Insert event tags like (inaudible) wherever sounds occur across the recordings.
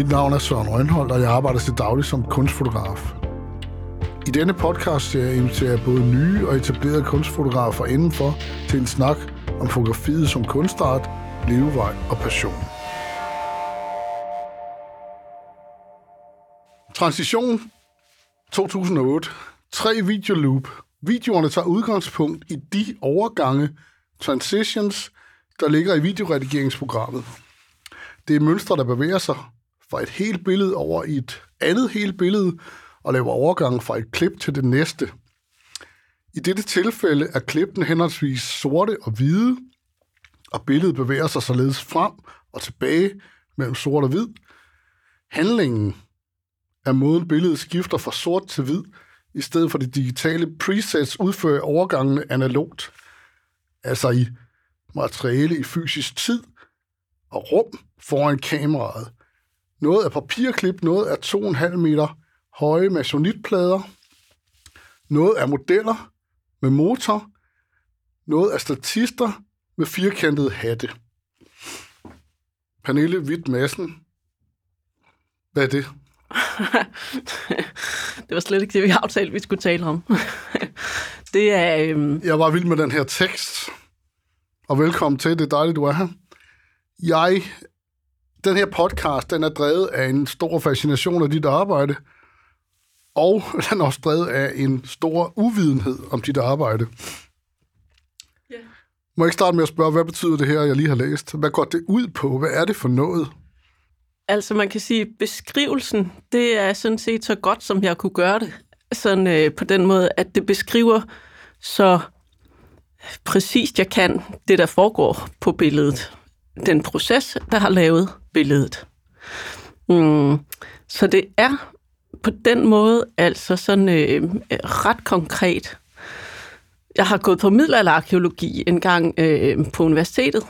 Mit navn er Søren Rønholdt, og jeg arbejder til daglig som kunstfotograf. I denne podcast jeg inviterer jeg både nye og etablerede kunstfotografer indenfor til en snak om fotografiet som kunstart, levevej og passion. Transition 2008. Tre videoloop. Videoerne tager udgangspunkt i de overgange, transitions, der ligger i videoredigeringsprogrammet. Det er mønstre, der bevæger sig fra et helt billede over i et andet helt billede, og laver overgang fra et klip til det næste. I dette tilfælde er klippene henholdsvis sorte og hvide, og billedet bevæger sig således frem og tilbage mellem sort og hvid. Handlingen er måden billedet skifter fra sort til hvid, i stedet for de digitale presets udfører overgangene analogt, altså i materiale i fysisk tid og rum foran kameraet. Noget er papirklip, noget er 2,5 meter høje masonitplader, noget er modeller med motor, noget er statister med firkantede hatte. Pernille Witt Madsen, hvad er det? (laughs) det var slet ikke det, vi aftalte, vi skulle tale om. (laughs) det er... Øhm... Jeg var vild med den her tekst, og velkommen til. Det er dejligt, du er her. Jeg, den her podcast, den er drevet af en stor fascination af dit arbejde, og (laughs) den er også drevet af en stor uvidenhed om dit arbejde. Yeah. Må jeg ikke starte med at spørge, hvad betyder det her, jeg lige har læst? Hvad går det ud på? Hvad er det for noget? Altså man kan sige, beskrivelsen, det er sådan set så godt, som jeg kunne gøre det. Sådan øh, på den måde, at det beskriver så præcist jeg kan det, der foregår på billedet. Den proces, der har lavet billedet. Mm, så det er på den måde altså sådan øh, ret konkret. Jeg har gået på middelalderarkeologi en gang øh, på universitetet.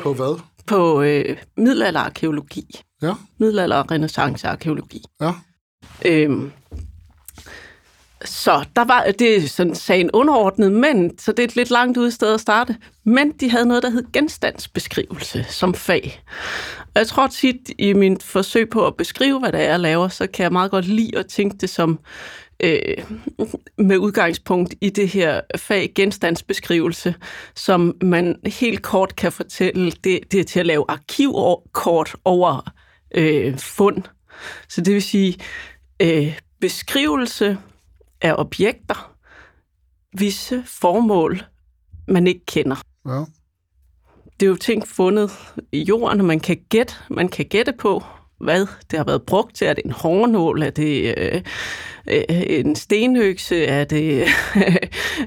På hvad? På øh, middelalderarkeologi. Ja. Middelalder- og renaissancearkeologi. Ja. Øhm, så der var det sådan sagen underordnet, men så det er et lidt langt ud sted at starte. Men de havde noget, der hed genstandsbeskrivelse som fag. Og jeg tror tit i min forsøg på at beskrive, hvad det er, jeg laver, så kan jeg meget godt lide at tænke det som øh, med udgangspunkt i det her fag genstandsbeskrivelse, som man helt kort kan fortælle, det, det er til at lave arkivkort over øh, fund. Så det vil sige øh, beskrivelse af objekter, visse formål, man ikke kender. Ja. Det er jo ting fundet i jorden, og man kan gætte, man kan gætte på, hvad det har været brugt til. Er det en hårnål? Er det øh, øh, en stenøkse? Er det øh,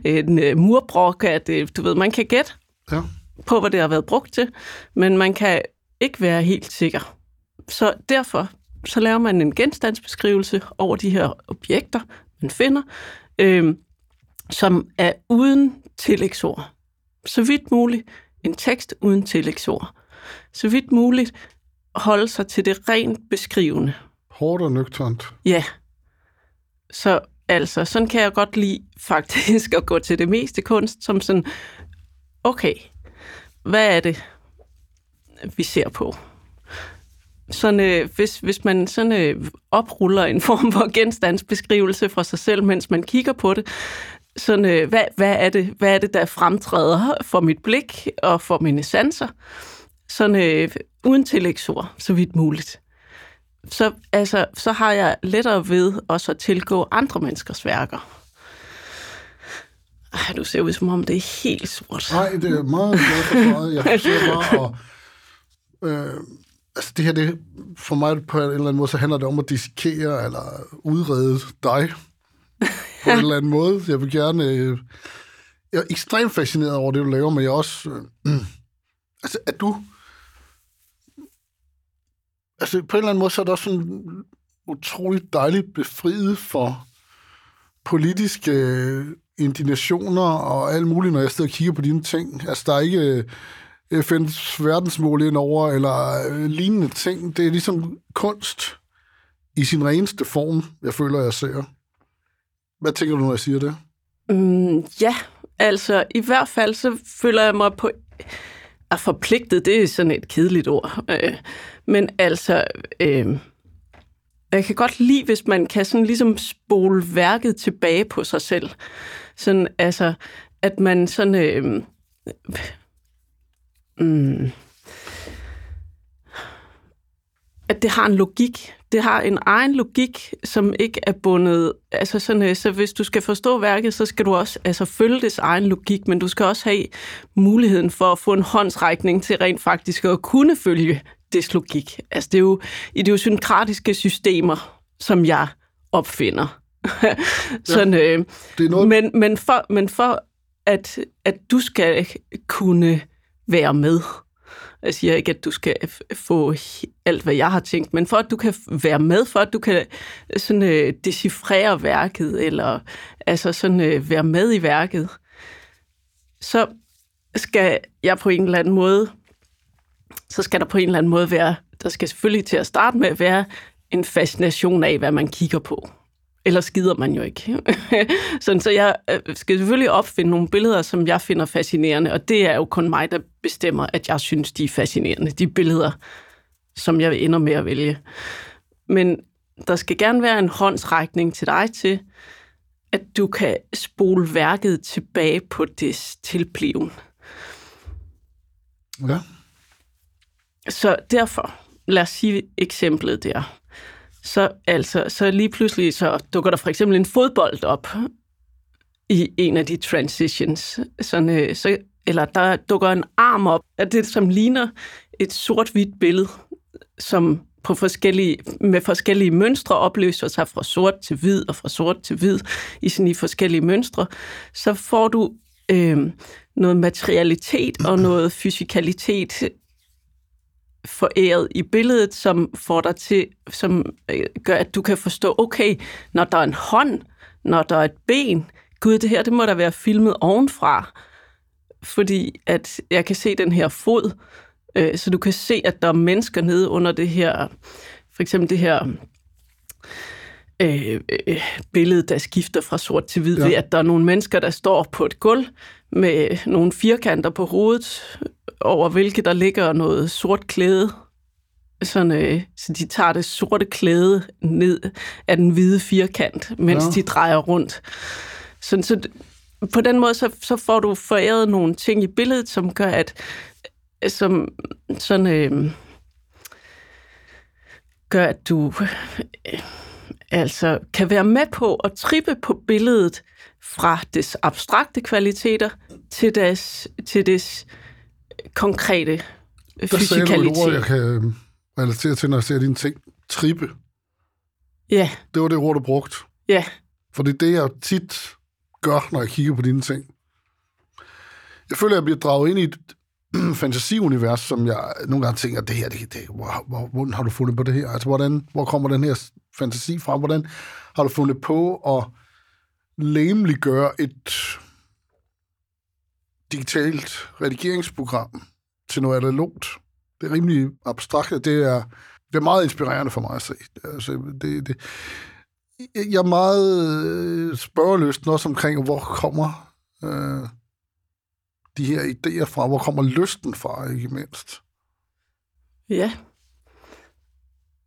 (laughs) en øh, murbrok? Er det, du ved, man kan gætte ja. på, hvad det har været brugt til, men man kan ikke være helt sikker. Så derfor så laver man en genstandsbeskrivelse over de her objekter, man finder, øh, som er uden tillægsord. Så vidt muligt en tekst uden tillægsord. Så vidt muligt holde sig til det rent beskrivende. Hårdt og nøgternt. Ja. Så altså, sådan kan jeg godt lide faktisk at gå til det meste kunst, som sådan, okay, hvad er det, vi ser på? Sådan, øh, hvis, hvis man sådan øh, opruller en form for genstandsbeskrivelse fra sig selv, mens man kigger på det, sådan, øh, hvad, hvad, er det, hvad er det, der fremtræder for mit blik og for mine sanser? Sådan øh, uden tillægsord, så vidt muligt. Så, altså, så har jeg lettere ved også at tilgå andre menneskers værker. Ej, du ser ud som om, det er helt sort. Nej, det er meget godt for Jeg forsøger bare at... (laughs) Øh altså det her, det, for mig på en eller anden måde, så handler det om at dissekere eller udrede dig på en (laughs) eller anden måde. Jeg vil gerne... Øh, jeg er ekstremt fascineret over det, du laver, men jeg er også... Øh, altså, at du... Altså, på en eller anden måde, så er det også sådan utroligt dejligt befriet for politiske øh, indignationer og alt muligt, når jeg sidder og kigger på dine ting. Altså, der er ikke øh, Øh, FN's verdensmål ind over, eller øh, lignende ting. Det er ligesom kunst i sin reneste form, jeg føler, jeg ser. Hvad tænker du, når jeg siger det? Mm, ja, altså i hvert fald så føler jeg mig på er forpligtet, det er sådan et kedeligt ord. Øh, men altså, øh, jeg kan godt lide, hvis man kan sådan ligesom spole værket tilbage på sig selv. Sådan, altså, at man sådan... Øh, mm, at det har en logik. Det har en egen logik, som ikke er bundet... Altså sådan, øh, så hvis du skal forstå værket, så skal du også altså, følge dets egen logik, men du skal også have muligheden for at få en håndsrækning til rent faktisk at kunne følge dets logik. Altså det er jo idiosynkratiske systemer, som jeg opfinder. (laughs) sådan, ja, øh, det er noget... men, men, for, men for at, at du skal kunne være med, jeg siger ikke, at du skal få alt, hvad jeg har tænkt, men for at du kan være med, for at du kan øh, sådan, øh, decifrere værket, eller altså sådan, øh, være med i værket, så skal jeg på en eller anden måde, så skal der på en eller anden måde være, der skal selvfølgelig til at starte med være en fascination af, hvad man kigger på. Eller skider man jo ikke. (laughs) Sådan, så jeg øh, skal selvfølgelig opfinde nogle billeder, som jeg finder fascinerende, og det er jo kun mig, der bestemmer, at jeg synes, de er fascinerende. De billeder, som jeg ender med at vælge. Men der skal gerne være en håndsrækning til dig til, at du kan spole værket tilbage på det tilbliven. Ja. Så derfor, lad os sige eksemplet der så, altså, så lige pludselig så dukker der for eksempel en fodbold op i en af de transitions. Sådan, øh, så, eller der dukker en arm op af det, som ligner et sort-hvidt billede, som på forskellige, med forskellige mønstre opløser sig fra sort til hvid og fra sort til hvid i sådan i forskellige mønstre, så får du øh, noget materialitet og noget fysikalitet foræret i billedet, som får dig til, som øh, gør, at du kan forstå, okay, når der er en hånd, når der er et ben, gud, det her, det må da være filmet ovenfra, fordi at jeg kan se den her fod, øh, så du kan se, at der er mennesker nede under det her, for eksempel det her øh, øh, billede, der skifter fra sort til hvid, ja. ved at der er nogle mennesker, der står på et gulv med nogle firkanter på hovedet, over hvilket der ligger noget sort klæde. Sådan, øh, så de tager det sorte klæde ned af den hvide firkant, mens ja. de drejer rundt. Sådan, så på den måde, så, så får du foræret nogle ting i billedet, som gør, at som sådan, øh, gør, at du øh, altså kan være med på at trippe på billedet fra dets abstrakte kvaliteter til des, til des konkrete Der sagde du et ord, jeg kan øh, relatere til, når jeg ser dine ting. Trippe. Ja. Det var det ord, du brugte. Ja. For det er det, jeg tit gør, når jeg kigger på dine ting. Jeg føler, at jeg bliver draget ind i et (clears throat) fantasiunivers, som jeg nogle gange tænker, det her, det, det, hvor, hvor, hvordan har du fundet på det her? Altså, hvordan, hvor kommer den her fantasi fra? Hvordan har du fundet på at læmeliggøre et digitalt redigeringsprogram til noget analogt. Det er rimelig abstrakt, det er, det er meget inspirerende for mig at se. Altså, det, det, jeg er meget øh, spørgeløst også omkring, hvor kommer øh, de her idéer fra, hvor kommer lysten fra, ikke mindst. Ja.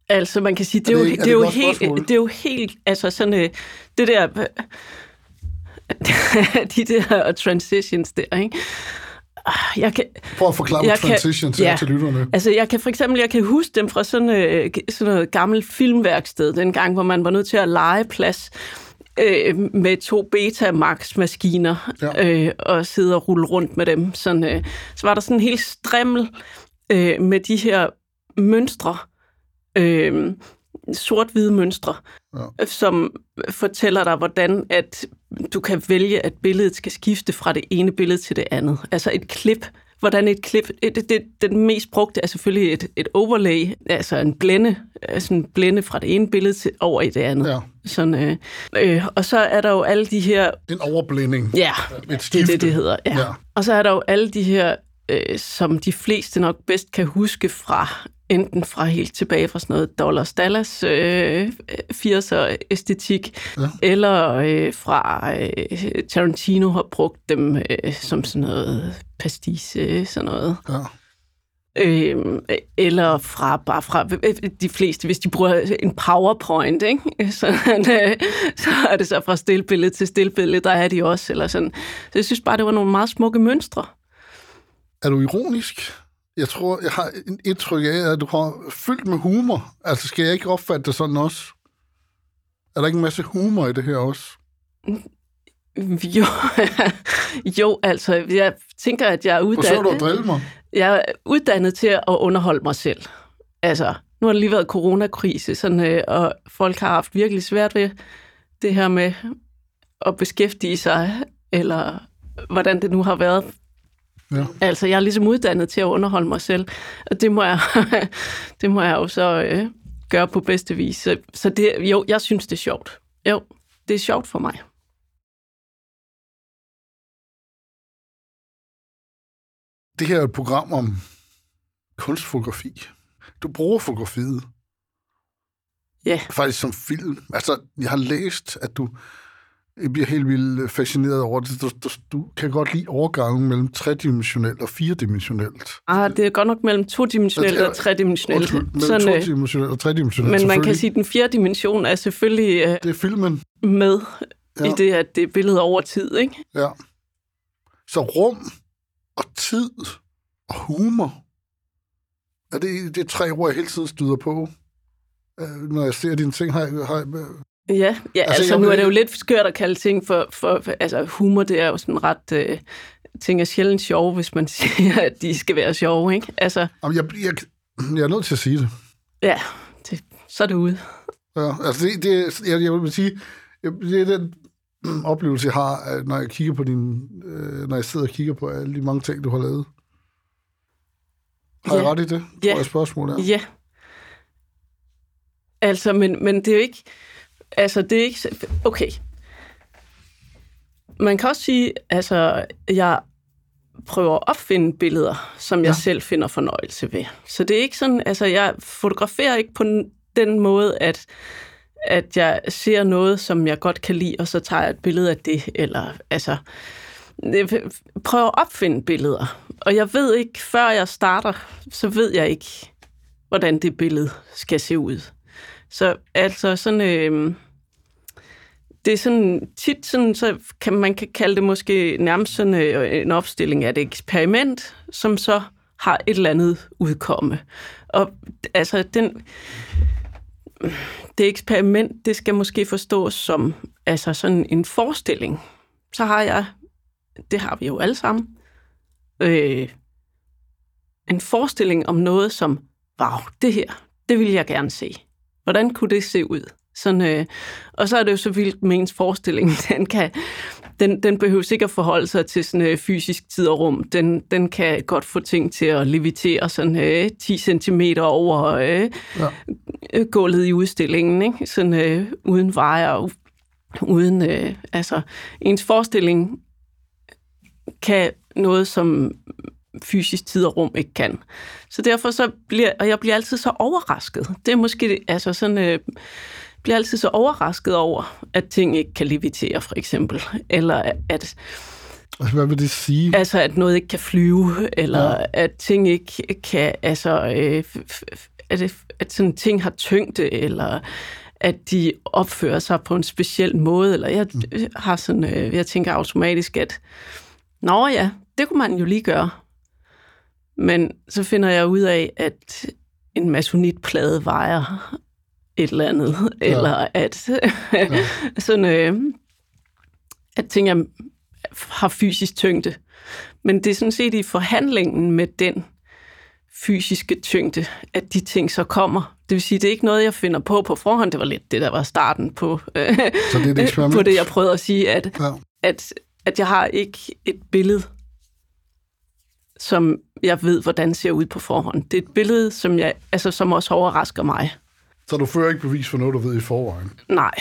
Altså, man kan sige, det er, det, jo, det, er, det er, jo helt, det er jo helt, altså sådan, øh, det der, (laughs) de der transitions der, ikke? Ah, jeg kan, Prøv at forklare jeg transitions kan, ja, til lytterne. Altså, jeg kan for eksempel jeg kan huske dem fra sådan, øh, sådan noget gammelt filmværksted, den gang, hvor man var nødt til at lege plads øh, med to Betamax-maskiner ja. øh, og sidde og rulle rundt med dem. Sådan, øh, så var der sådan en helt strimmel øh, med de her mønstre, øh, sort-hvide mønstre, ja. som fortæller dig, hvordan at du kan vælge, at billedet skal skifte fra det ene billede til det andet. Altså et klip, hvordan et klip, det, det, den mest brugte er selvfølgelig et, et overlay, altså en blænde, altså en blænde fra det ene billede til over i det andet. Ja. Sådan, øh, øh, og så er der jo alle de her... En overblænding. Ja, et det er det, det hedder. Ja. ja. Og så er der jo alle de her, øh, som de fleste nok bedst kan huske fra enten fra helt tilbage fra sådan noget Dollars Dallas øh, 80'er æstetik, ja. eller øh, fra øh, Tarantino har brugt dem øh, som sådan noget pastiche, sådan noget. Ja. Øh, eller fra bare fra de fleste, hvis de bruger en PowerPoint, ikke? (laughs) Så, øh, så er det så fra stillbillede til stillbillede, der er de også. Eller sådan. Så jeg synes bare, det var nogle meget smukke mønstre. Er du ironisk? Jeg tror, jeg har en indtryk af, at du har fyldt med humor. Altså, skal jeg ikke opfatte det sådan også? Er der ikke en masse humor i det her også? Jo, jo altså, jeg tænker, at jeg er uddannet... Så du mig? Jeg er uddannet til at underholde mig selv. Altså, nu har det lige været coronakrise, sådan, øh, og folk har haft virkelig svært ved det her med at beskæftige sig, eller hvordan det nu har været. Ja. Altså, jeg er ligesom uddannet til at underholde mig selv, og det må jeg, (laughs) det må jeg jo så øh, gøre på bedste vis. Så, så det, jo, jeg synes, det er sjovt. Jo, det er sjovt for mig. det her er et program om kunstfotografi. Du bruger fotografiet. Ja. Yeah. Faktisk som film. Altså, jeg har læst, at du jeg bliver helt vildt fascineret over det. Du, du, du kan godt lide overgangen mellem tredimensionelt og firedimensionelt. Ah, det er godt nok mellem todimensionelt og tredimensionelt. Mellem øh, todimensionelt og tredimensionelt. Men man kan sige, at den fjerde dimension er selvfølgelig uh, det er filmen. med ja. i det, at det er billedet over tid, ikke? Ja. Så rum og tid og humor. Er det, det er tre ord, jeg hele tiden støder på, øh, når jeg ser dine ting. Har, har, Ja, ja altså, altså nu er det jo lidt skørt at kalde ting for, for, for altså humor, det er jo sådan ret, øh, ting er sjældent sjove, hvis man (laughs) siger, at de skal være sjove, ikke? Altså, Jamen, jeg, jeg, jeg er nødt til at sige det. Ja, det, så er det ude. Ja, altså det, det jeg, jeg vil sige, det er den oplevelse, jeg har, når jeg kigger på din, øh, når jeg sidder og kigger på alle de mange ting, du har lavet. Har ja. jeg ret i det? Ja. Tror jeg spørgsmål er. Ja. Altså, men, men det er jo ikke... Altså, det er ikke... Okay. Man kan også sige, altså, jeg prøver at opfinde billeder, som jeg ja. selv finder fornøjelse ved. Så det er ikke sådan, altså, jeg fotograferer ikke på den måde, at at jeg ser noget, som jeg godt kan lide, og så tager jeg et billede af det, eller altså, prøver at opfinde billeder. Og jeg ved ikke, før jeg starter, så ved jeg ikke, hvordan det billede skal se ud. Så altså sådan, øh, det er sådan tit sådan, så kan man kan kalde det måske nærmest sådan øh, en opstilling af et eksperiment, som så har et eller andet udkomme. Og altså den, det eksperiment, det skal måske forstås som altså sådan en forestilling. Så har jeg, det har vi jo alle sammen, øh, en forestilling om noget som, wow, det her, det vil jeg gerne se. Hvordan kunne det se ud? Sådan, øh, og så er det jo så vildt med ens forestilling. (laughs) Den, kan, den, den behøver ikke at forholde sig til sådan øh, fysisk tid og rum. Den, den kan godt få ting til at levitere sådan øh, 10 cm over øh, ja. gulvet i udstillingen. Ikke? Sådan øh, uden vejer, uden... Øh, altså, ens forestilling kan noget, som fysisk tid og rum ikke kan. Så derfor så bliver, og jeg bliver altid så overrasket. Det er måske, altså sådan, øh, bliver altid så overrasket over, at ting ikke kan levitere, for eksempel. Eller at... Altså, hvad vil det sige? Altså, at noget ikke kan flyve, eller ja. at ting ikke kan... Altså, øh, at, at sådan ting har tyngde, eller at de opfører sig på en speciel måde, eller jeg mm. har sådan, øh, jeg tænker automatisk, at nå ja, det kunne man jo lige gøre. Men så finder jeg ud af, at en masonitplade vejer et eller andet, ja. eller at ja. (laughs) sådan, øh, at ting er, har fysisk tyngde. Men det er sådan set i forhandlingen med den fysiske tyngde, at de ting så kommer. Det vil sige, det er ikke noget, jeg finder på på forhånd. Det var lidt det, der var starten på, så det, er det (laughs) på det, jeg prøvede at sige, at, ja. at, at jeg har ikke et billede, som jeg ved, hvordan ser ud på forhånd. Det er et billede, som, jeg, altså, som også overrasker mig. Så du fører ikke bevis for noget, du ved i forvejen? Nej.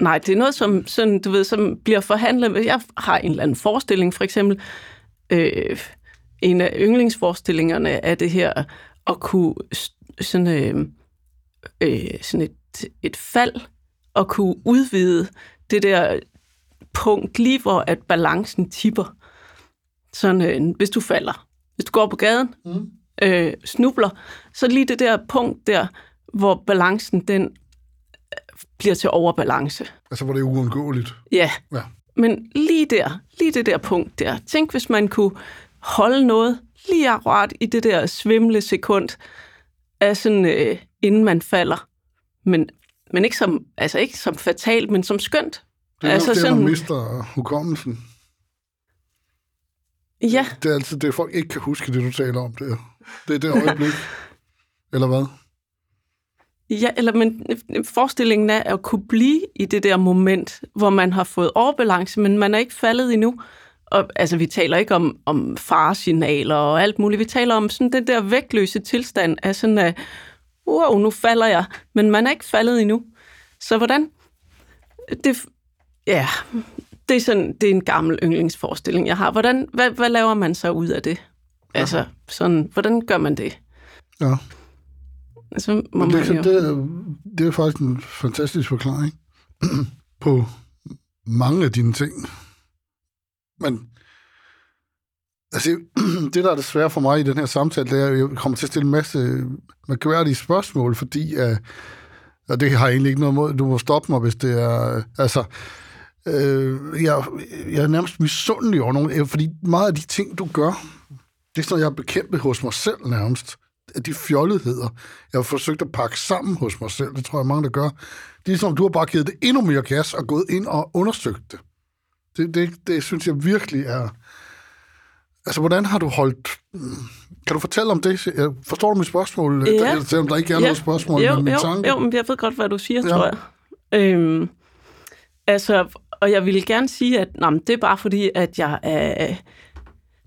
Nej, det er noget, som, sådan, du ved, som bliver forhandlet. Jeg har en eller anden forestilling, for eksempel. Øh, en af yndlingsforestillingerne er det her at kunne sådan, øh, øh, sådan et, et fald og kunne udvide det der punkt, lige hvor at balancen tipper. Sådan, øh, hvis du falder. hvis du går på gaden, Mm. øh, snubler, så lige det der punkt der, hvor balancen den øh, bliver til overbalance. Altså, hvor det er uundgåeligt. Ja, Ja. men lige der, lige det der punkt der. Tænk, hvis man kunne holde noget lige akkurat i det der svimle sekund, af sådan, øh, inden man falder. Men, men ikke, som, altså ikke som fatalt, men som skønt. Det er altså Altså det, man sådan- mister hukommelsen. Ja, Det er altid det, folk ikke kan huske, det du taler om. Det er det, er (laughs) det øjeblik. Eller hvad? Ja, eller men forestillingen er at kunne blive i det der moment, hvor man har fået overbalance, men man er ikke faldet endnu. Og, altså, vi taler ikke om, om faresignaler og alt muligt. Vi taler om sådan den der vægtløse tilstand af sådan, at wow, nu falder jeg, men man er ikke faldet endnu. Så hvordan? Det, ja, det er, sådan, det er en gammel yndlingsforestilling, jeg har. Hvordan, hvad, hvad laver man så ud af det? Altså, sådan, hvordan gør man det? Ja. Altså, må Men man det, jo... det, er, det er faktisk en fantastisk forklaring (clears throat) på mange af dine ting. Men altså, (clears throat) det, der er det svære for mig i den her samtale, det er, at jeg kommer til at stille en masse mærkværdige spørgsmål, fordi, uh, og det har jeg egentlig ikke noget mod, du må stoppe mig, hvis det er, altså, øh, jeg, jeg er nærmest misundelig over nogen, fordi meget af de ting, du gør, det er sådan jeg har bekæmpet hos mig selv nærmest. De fjolletheder, jeg har forsøgt at pakke sammen hos mig selv. Det tror jeg, mange der gør. Det er som, du har bare givet det endnu mere gas og gået ind og undersøgt det. Det, det, det synes jeg virkelig er... Altså, hvordan har du holdt... Kan du fortælle om det? Jeg- Forstår du mit spørgsmål? Ja. Der, selvom der ikke er ja. noget spørgsmål, jo, men min jo, tanke. Jo, men jeg ved godt, hvad du siger, ja. tror jeg. Øhm, altså, og jeg ville gerne sige, at men det er bare fordi, at jeg er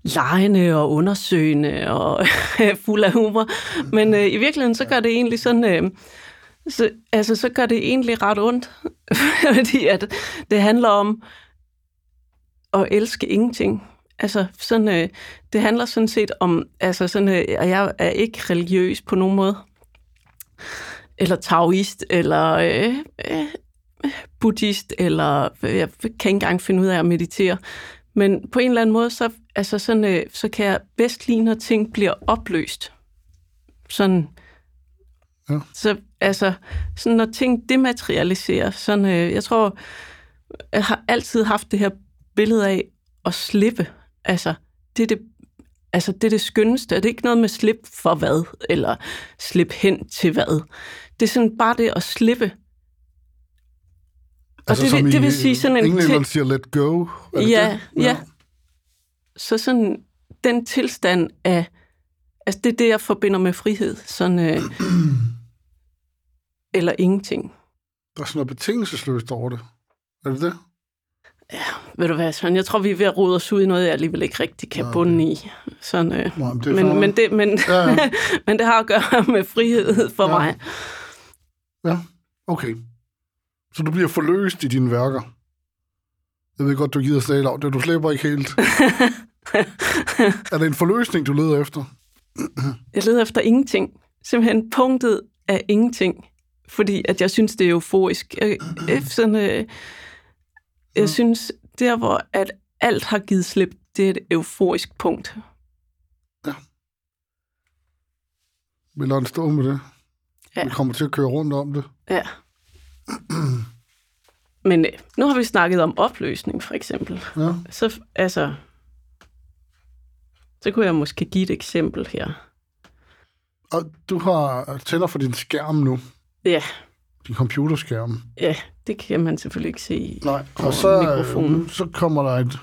lejende og undersøgende og (laughs) fuld af humor. Men øh, i virkeligheden, så gør det egentlig sådan... Øh, så, altså, så gør det egentlig ret ondt. (laughs) fordi at det handler om at elske ingenting. Altså, sådan, øh, det handler sådan set om, altså sådan, øh, og jeg er ikke religiøs på nogen måde, eller taoist, eller øh, øh, buddhist, eller jeg kan ikke engang finde ud af at meditere. Men på en eller anden måde, så, altså sådan, øh, så kan jeg bedst lide, når ting bliver opløst. Sådan, Ja. så altså, sådan når ting dematerialiserer, sådan, øh, jeg tror, jeg har altid haft det her billede af at slippe. Altså, det er det, altså, det, er det skønneste. Det er ikke noget med slip for hvad, eller slip hen til hvad. Det er sådan bare det at slippe. Og det, Altså, som vil, det vil sige sådan en... Englænderne siger, let go. Er det Ja, det? ja. Så sådan den tilstand af... Altså, det er det, jeg forbinder med frihed. Sådan... Øh, (clears throat) eller ingenting. Der er sådan noget betingelsesløst over det. Er det det? Ved du hvad, sådan, jeg tror, vi er ved at rode os ud i noget, jeg alligevel ikke rigtig kan bunde i. Sådan, øh, Nej, men det men, men, det, men, Ja, ja. (laughs) men det har at gøre (laughs) med frihed for Ja. ja. mig. Ja, okay. Så du bliver forløst i dine værker. Jeg ved godt, du gider slet af det. Du slipper ikke helt. (laughs) er det en forløsning, du leder efter? Jeg leder efter ingenting. Simpelthen punktet af ingenting. Fordi at jeg synes, det er euforisk. Jeg, jeg, sådan, øh, jeg synes, der hvor at alt har givet slip, det er et euforisk punkt. Vi lader den stå med det. Ja. Vi kommer til at køre rundt om det. Ja. (clears throat) Men øh, nu har vi snakket om opløsning, for eksempel. Ja. Så, altså, så kunne jeg måske give et eksempel her. Og du har tænder for din skærm nu. Ja, Din computerskærm. ja, det kan man selvfølgelig ikke se. Nej. Og så, mikrofonen. så kommer der et,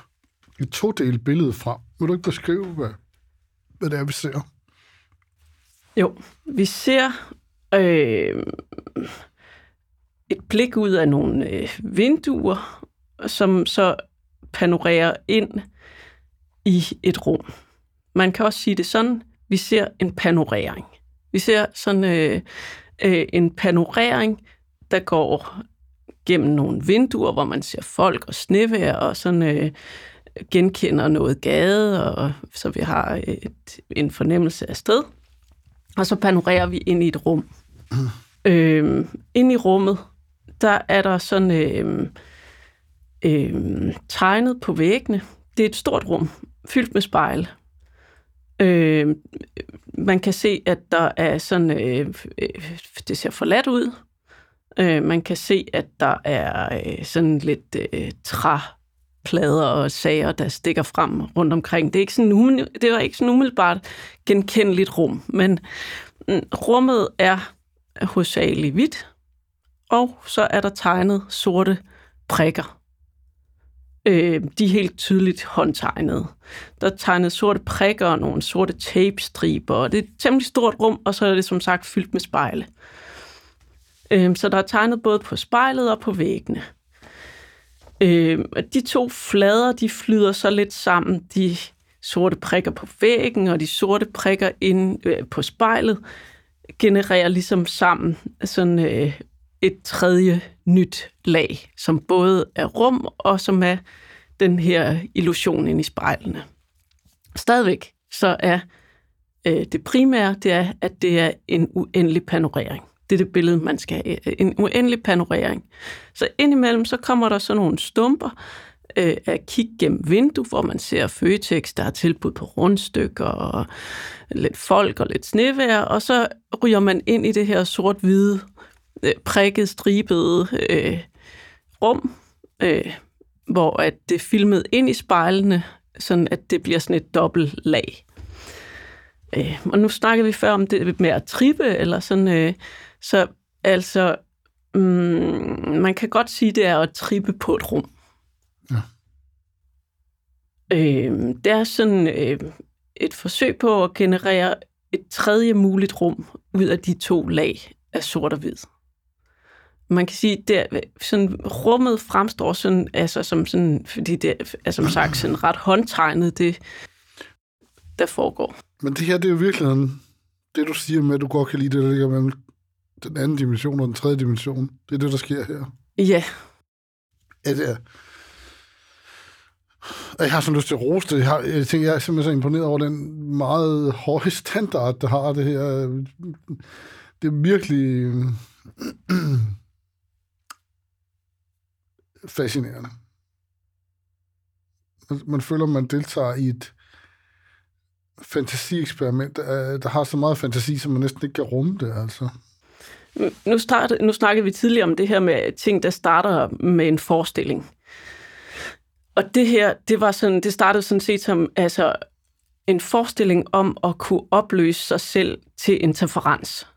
et to-delt billede frem. Vil du ikke beskrive, hvad, hvad det er, vi ser? Jo, vi ser øh, et blik ud af nogle øh, vinduer, som så panorerer ind i et rum. Man kan også sige det sådan, vi ser en panorering. Vi ser sådan øh, øh, en panorering, der går gennem nogle vinduer, hvor man ser folk og snevejr og sådan øh, genkender noget gade, og så vi har et, en fornemmelse af sted. Og så panorerer vi ind i et rum. øhm, ind i rummet, der er der sådan øh, øh, tegnet på væggene. Det er et stort rum, fyldt med spejl. Øh, man kan se, at der er sådan, øh, øh, det ser forladt ud. Øh, man kan se, at der er øh, sådan lidt øh, træplader og sager, der stikker frem rundt omkring. Det er ikke sådan, det var ikke sådan umiddelbart genkendeligt rum, men mm, rummet er hovedsageligt hvidt, og så er der tegnet sorte prikker. Øh, de er helt tydeligt håndtegnet. Der er tegnet sorte prikker og nogle sorte tapestriber, og det er et temmelig stort rum, og så er det som sagt fyldt med spejle. Øh, så der er tegnet både på spejlet og på væggene. Øh, de to flader, de flyder så lidt sammen, de sorte prikker på væggen og de sorte prikker ind øh, på spejlet, genererer ligesom sammen sådan øh, et tredje nyt lag, som både er rum og som er den her illusion ind i spejlene. Stadigvæk så er øh, det primære, det er, at det er en uendelig panorering. Det er det billede, man skal have. Øh, en uendelig panorering. Så indimellem, så kommer der sådan nogle stumper øh, af kig gennem vindue, hvor man ser Føtex, der er tilbud på rundstykker og lidt folk og lidt snevejr, og så ryger man ind i det her sort-hvide øh, prikket, stribede øh, rum, øh, hvor at det er filmet ind i spejlene, sådan at det bliver sådan et dobbelt lag. Øh, og nu snakkede vi før om det med at trippe, eller sådan, øh, så altså, mm, man kan godt sige, det er at trippe på et rum. Ja. Øh, det er sådan øh, et forsøg på at generere et tredje muligt rum ud af de to lag af sort og hvid man kan sige, det sådan, rummet fremstår sådan, altså, som sådan, fordi det er som sagt sådan ret håndtegnet, det der foregår. Men det her, det er jo virkelig det du siger med, at du godt kan lide det, der ligger mellem den anden dimension og den tredje dimension. Det er det, der sker her. Ja. Ja, det er. Jeg har så lyst til at rose det. Jeg, har, jeg, tænker, jeg er simpelthen så imponeret over den meget høje standard, der har det her. Det er virkelig fascinerende. Man føler, man deltager i et fantasieksperiment, der har så meget fantasi, som man næsten ikke kan rumme det, altså. Nu, start, nu snakkede vi tidligere om det her med ting, der starter med en forestilling. Og det her, det var sådan, det startede sådan set som altså, en forestilling om at kunne opløse sig selv til interferens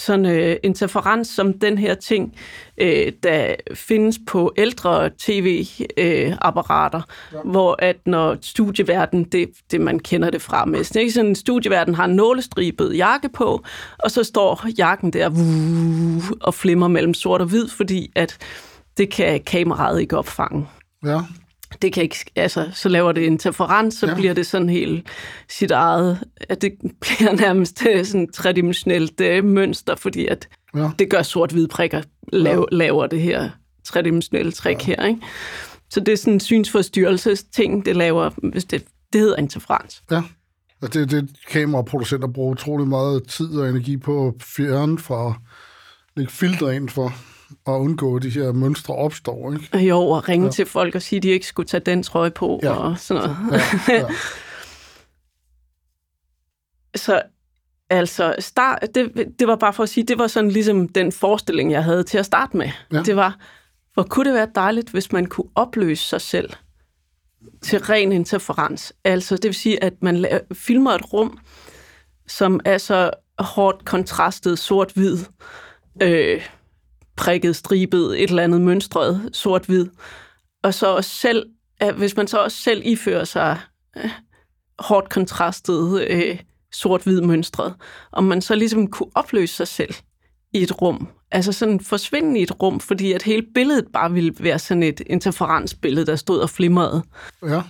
sådan øh, interferens som den her ting, øh, der findes på ældre tv-apparater, øh, ja. hvor at når studieverden, det, det man kender det fra mest, ikke? sådan en studieverden har en nålestribet jakke på, og så står jakken der vuh, og flimmer mellem sort og hvid, fordi at det kan kameraet ikke opfange. Ja det kan ikke, altså, så laver det interferens, så ja. bliver det sådan helt sit eget, at det (laughs) bliver nærmest øh, sådan et tredimensionelt uh, mønster, fordi at ja. det gør sort-hvide prikker, lav, ja. laver det her tredimensionelle trick ja. her, ikke? Så det er sådan en synsforstyrrelses ting, det laver, hvis det, det hedder interferens. Ja, og det, det kameraproducenter bruger utrolig meget tid og energi på at fjerne fra, lægge filtre ind for at undgå, at de her mønstre opstår. Ikke? Jo, og ringe ja. til folk og sige, at de ikke skulle tage den trøje på ja. og sådan noget. Ja, ja. (laughs) så altså, start, det, det var bare for at sige, det var sådan ligesom den forestilling, jeg havde til at starte med. Ja. Det var, hvor kunne det være dejligt, hvis man kunne opløse sig selv til ren interferens. Altså, det vil sige, at man laver, filmer et rum, som er så hårdt kontrastet sort-hvid, øh, prikket, stribet, et eller andet mønstret, sort-hvid. Og så også selv, hvis man så også selv ifører sig øh, hårdt kontrastet, øh, sort-hvid mønstret, om man så ligesom kunne opløse sig selv i et rum, altså sådan forsvinde i et rum, fordi at hele billedet bare ville være sådan et interferensbillede, der stod og flimrede. Ja.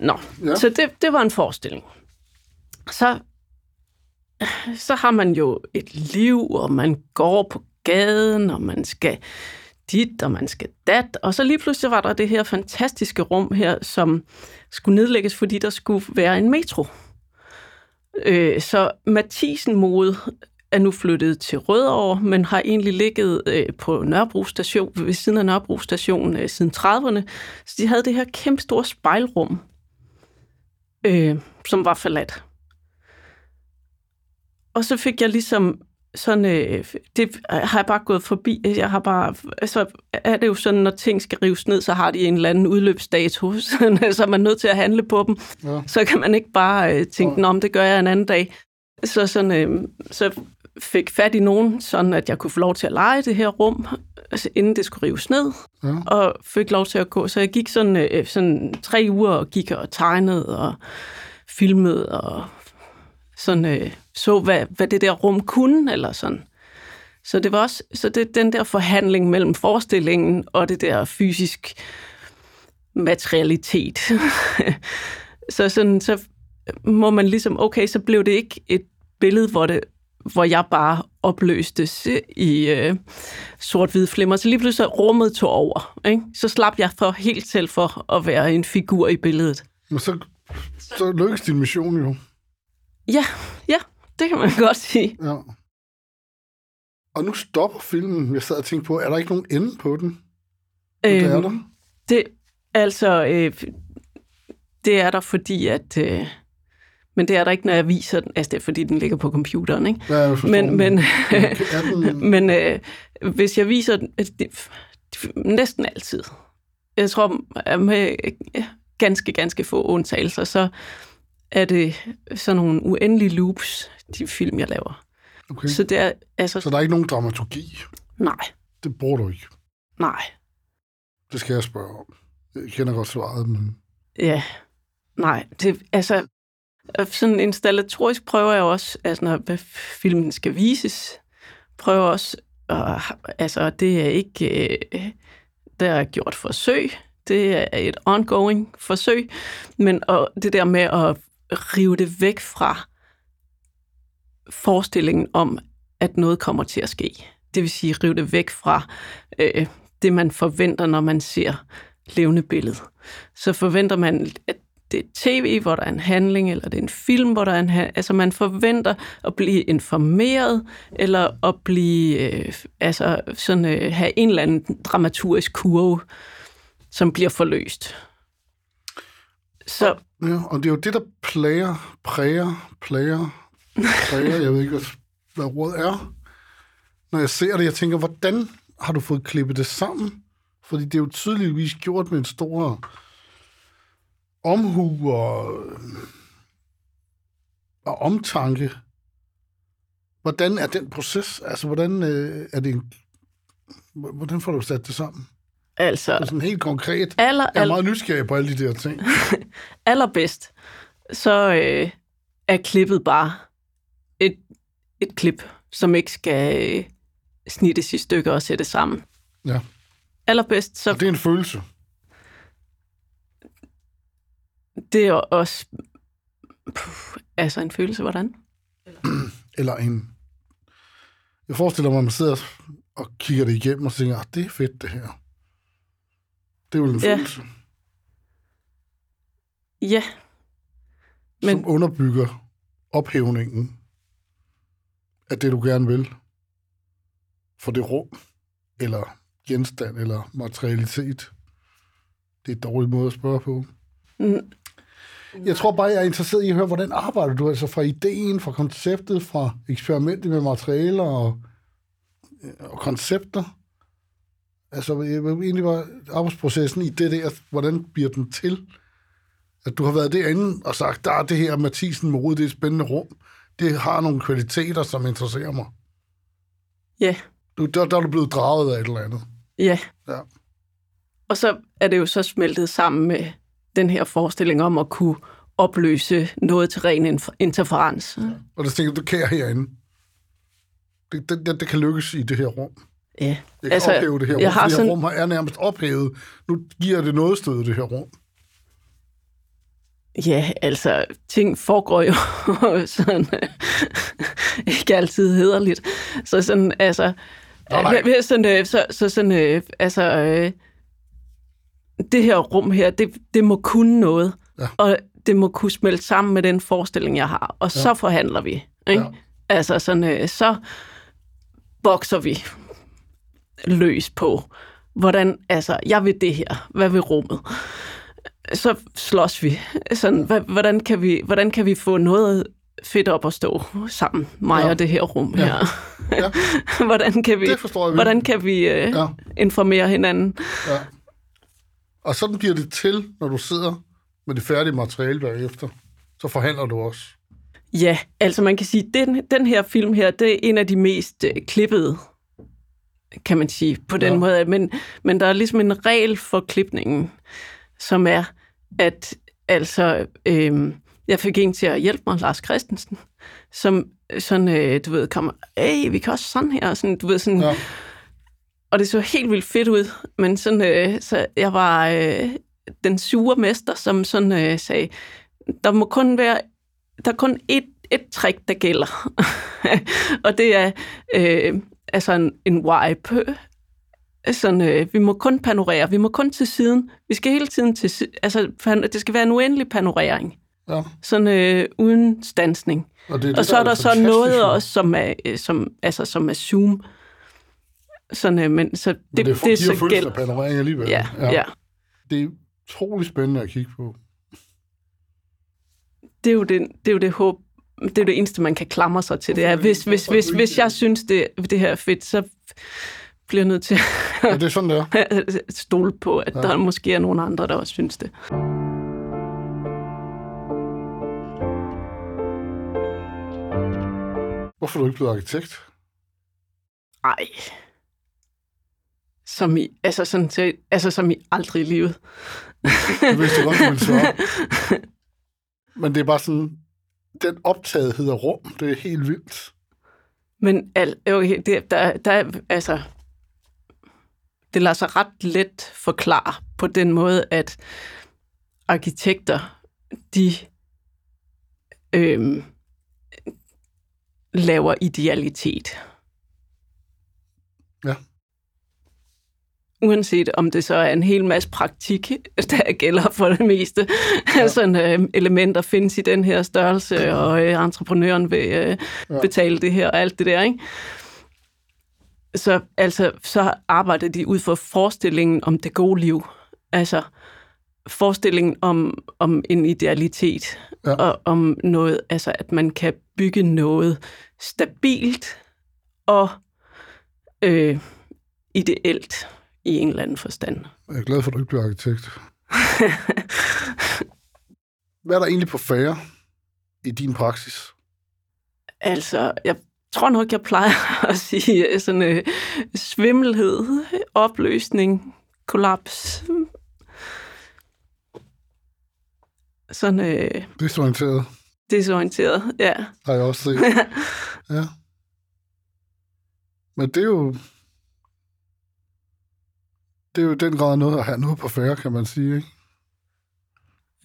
Nå, ja. så det, det var en forestilling. Så, så har man jo et liv, og man går på gaden, og man skal dit, og man skal dat. Og så lige pludselig var der det her fantastiske rum her, som skulle nedlægges, fordi der skulle være en metro. Øh, så Mathisen Mode er nu flyttet til Rødovre, men har egentlig ligget øh, på Nørrebro station, ved siden af Nørrebro station øh, siden 30'erne. Så de havde det her kæmpe store spejlrum, øh, som var forladt. Og så fik jeg ligesom sådan, øh, det har jeg bare gået forbi. Jeg har bare, altså, er det jo sådan, når ting skal rives ned, så har de en eller anden udløbsdato, (laughs) så er man nødt til at handle på dem. Ja. Så kan man ikke bare øh, tænke, Nå, om det gør jeg en anden dag. Så, sådan, øh, så fik fat i nogen, sådan at jeg kunne få lov til at lege det her rum, altså, inden det skulle rives ned, Ja. og fik lov til at gå. Så jeg gik sådan, øh, sådan tre uger og gik og tegnede og filmede og sådan, øh, så, hvad, hvad det der rum kunne, eller sådan. Så det var også så det, den der forhandling mellem forestillingen og det der fysisk materialitet. (laughs) så sådan, så må man ligesom, okay, så blev det ikke et billede, hvor, det, hvor jeg bare opløstes i øh, sort-hvid flimmer. Så lige pludselig rummet tog over. Ikke? Så slap jeg for helt selv for at være en figur i billedet. Men så, så lykkes din mission jo. Ja, ja, det kan man (laughs) godt sige. Ja. Og nu stopper filmen. Jeg sad og tænkte på, er der ikke nogen ende på den? Det er der. Det, altså, øh, det er der, fordi at... Øh, men det er der ikke, når jeg viser den. Altså, det er, fordi den ligger på computeren, ikke? Ja, Men, men, (laughs) den, men øh, hvis jeg viser den... altså, Det, næsten altid. Jeg tror, med øh, ganske, ganske få undtagelser, så er det sådan nogle uendelige loops, de film, jeg laver. okay. Så det er, altså, Så der er ikke nogen dramaturgi? nej, Det bruger du ikke. nej, Det skal jeg spørge om. Jeg kender godt svaret, men... Ja, nej, det, altså, sådan installatorisk prøver jeg også, altså når hvad filmen skal vises, prøver også, og, altså det er ikke, øh, der er gjort forsøg, det er et ongoing forsøg, men og det der med at rive det væk fra forestillingen om, at noget kommer til at ske. Det vil sige, rive det væk fra øh, det, man forventer, når man ser levende billede. Så forventer man, at det er tv, hvor der er en handling, eller det er en film, hvor der er en handling. Altså man forventer at blive informeret, eller at blive, øh, altså sådan, øh, have en eller anden dramaturgisk kurve, som bliver forløst. Så Ja, og det er jo det, der plager, præger, plager, præger, jeg ved ikke, hvad, ordet er. Når jeg ser det, jeg tænker, hvordan har du fået klippet det sammen? Fordi det er jo tydeligvis gjort med en stor omhu og, og omtanke. Hvordan er den proces? Altså, hvordan øh, er det en, Hvordan får du sat det sammen? altså, Sådan helt konkret. aller, Jeg er meget nysgerrig på alle de der ting. (laughs) allerbedst, så øh, er klippet bare et klip, som ikke skal øh, snittes i stykker og sættes sammen. Ja. Allerbedst, så Og det er en følelse. det er også... Puh, altså en følelse, hvordan? (clears throat) Eller en... Jeg forestiller mig, at man sidder og kigger det igennem og tænker, at det er fedt, det her. Det er jo en Ja. følelse, Ja. Men- som underbygger ophævningen af det, du gerne vil. For det rum, eller genstand, eller materialitet. Det er et dårligt måde at spørge på. Mm. Jeg tror bare, jeg er interesseret i at høre, hvordan arbejder du altså fra ideen, fra konceptet, fra eksperimentet med materialer og, og koncepter? Altså, egentlig bare arbejdsprocessen i det der, hvordan bliver den til? At du har været derinde og sagt, der er det her Mathisen Mode, det er et spændende rum. Det har nogle kvaliteter, som interesserer mig. ja, Du, der, der er du blevet draget af et eller andet. ja. Ja. Og så er det jo så smeltet sammen med den her forestilling om at kunne opløse noget til ren interferens. Og der tænker du, kan jeg herinde. Det, det, det, det kan lykkes i det her rum. Ja, Jeg kan altså, ophæve det her rum, jeg har for det her sådan, rum er nærmest ophævet. Nu giver det noget stød, det her rum. Ja, altså, ting foregår jo (laughs) sådan, ikke altid hederligt. Så sådan, altså, Nå, nej. øh, sådan, øh, så, så sådan, øh, altså, øh, det her rum her, det, det må kunne noget, Ja. og det må kunne smelte sammen med den forestilling, jeg har, og så forhandler vi, ikke? Ja. Altså sådan, øh, så bokser vi løs på, hvordan, altså, jeg vil det her, hvad vil rummet? Så slås vi. Sådan, hvordan, kan vi hvordan kan vi få noget fedt op at stå sammen, mig Ja. og det her rum Ja. her. Ja. (laughs) hvordan kan vi, jeg hvordan kan vi øh, Ja. informere hinanden? Ja. Og sådan bliver det til, når du sidder med det færdige materiale bagefter. Så forhandler du også. Ja, altså man kan sige, den, den her film her, det er en af de mest øh, klippede, kan man sige, på den ja. måde. Men, men der er ligesom en regel for klipningen, som er, at altså, øh, jeg fik en til at hjælpe mig, Lars Christensen, som sådan, øh, du ved, kommer, hey, vi kan også sådan her, sådan, du ved, sådan, Ja. og det så helt vildt fedt ud, men sådan, øh, så jeg var øh, den sure mester, som sådan øh, sagde, der må kun være, der er kun et, et trick, der gælder. (laughs) og det er øh, altså en, en wipe. Sådan, øh, vi må kun panorere, vi må kun til siden. Vi skal hele tiden til altså det skal være en uendelig panorering. Ja. Sådan øh, uden stansning. Og, det, er Og det, så er der så noget også, som er, øh, som, altså, som er zoom. Sådan, øh, men så det, Men det, det, det er så følelsen gæld. af panorering alligevel. Ja, ja. ja. Det er utrolig spændende at kigge på. Det er jo det, det, er jo det håb, det er det eneste, man kan klamre sig til. Det er, hvis, hvis, hvis, hvis jeg synes, det, det her er fedt, så bliver jeg nødt til Ja, det er sådan, det er. (laughs) stole på, at Ja. der måske er nogle andre, der også synes det. Hvorfor er du ikke blevet arkitekt? Ej. Som i, altså sådan til, altså som i aldrig i livet. Det vidste jeg godt, du ville svare. (laughs) Men det er bare sådan, den optagethed af rum, det er helt vildt. Men al, okay, det, der, der, er- altså, det lader sig ret let forklare på den måde, at arkitekter, de øhm, laver idealitet. Ja. Uanset om det så er en hel masse praktik, der gælder for det meste. Ja. (laughs) Sådan øh, elementer findes i den her størrelse, og øh, entreprenøren vil øh, ja. betale det her og alt det der, ikke? Så, altså, så arbejder de ud for forestillingen om det gode liv. Altså forestillingen om, om en idealitet, Ja. og om noget, altså at man kan bygge noget stabilt og øh, ideelt i en eller anden forstand. Jeg er glad for, at du ikke bliver arkitekt. (laughs) Hvad er der egentlig på færre i din praksis? Altså, jeg tror nok, jeg plejer (laughs) at sige øh, sådan øh, svimmelhed, opløsning, kollaps. Sådan øh, Desorienteret desorienteret, ja. har jeg også set. (laughs) Ja. Men det er jo... Det er jo den grad noget at have noget på færre, kan man sige, ikke?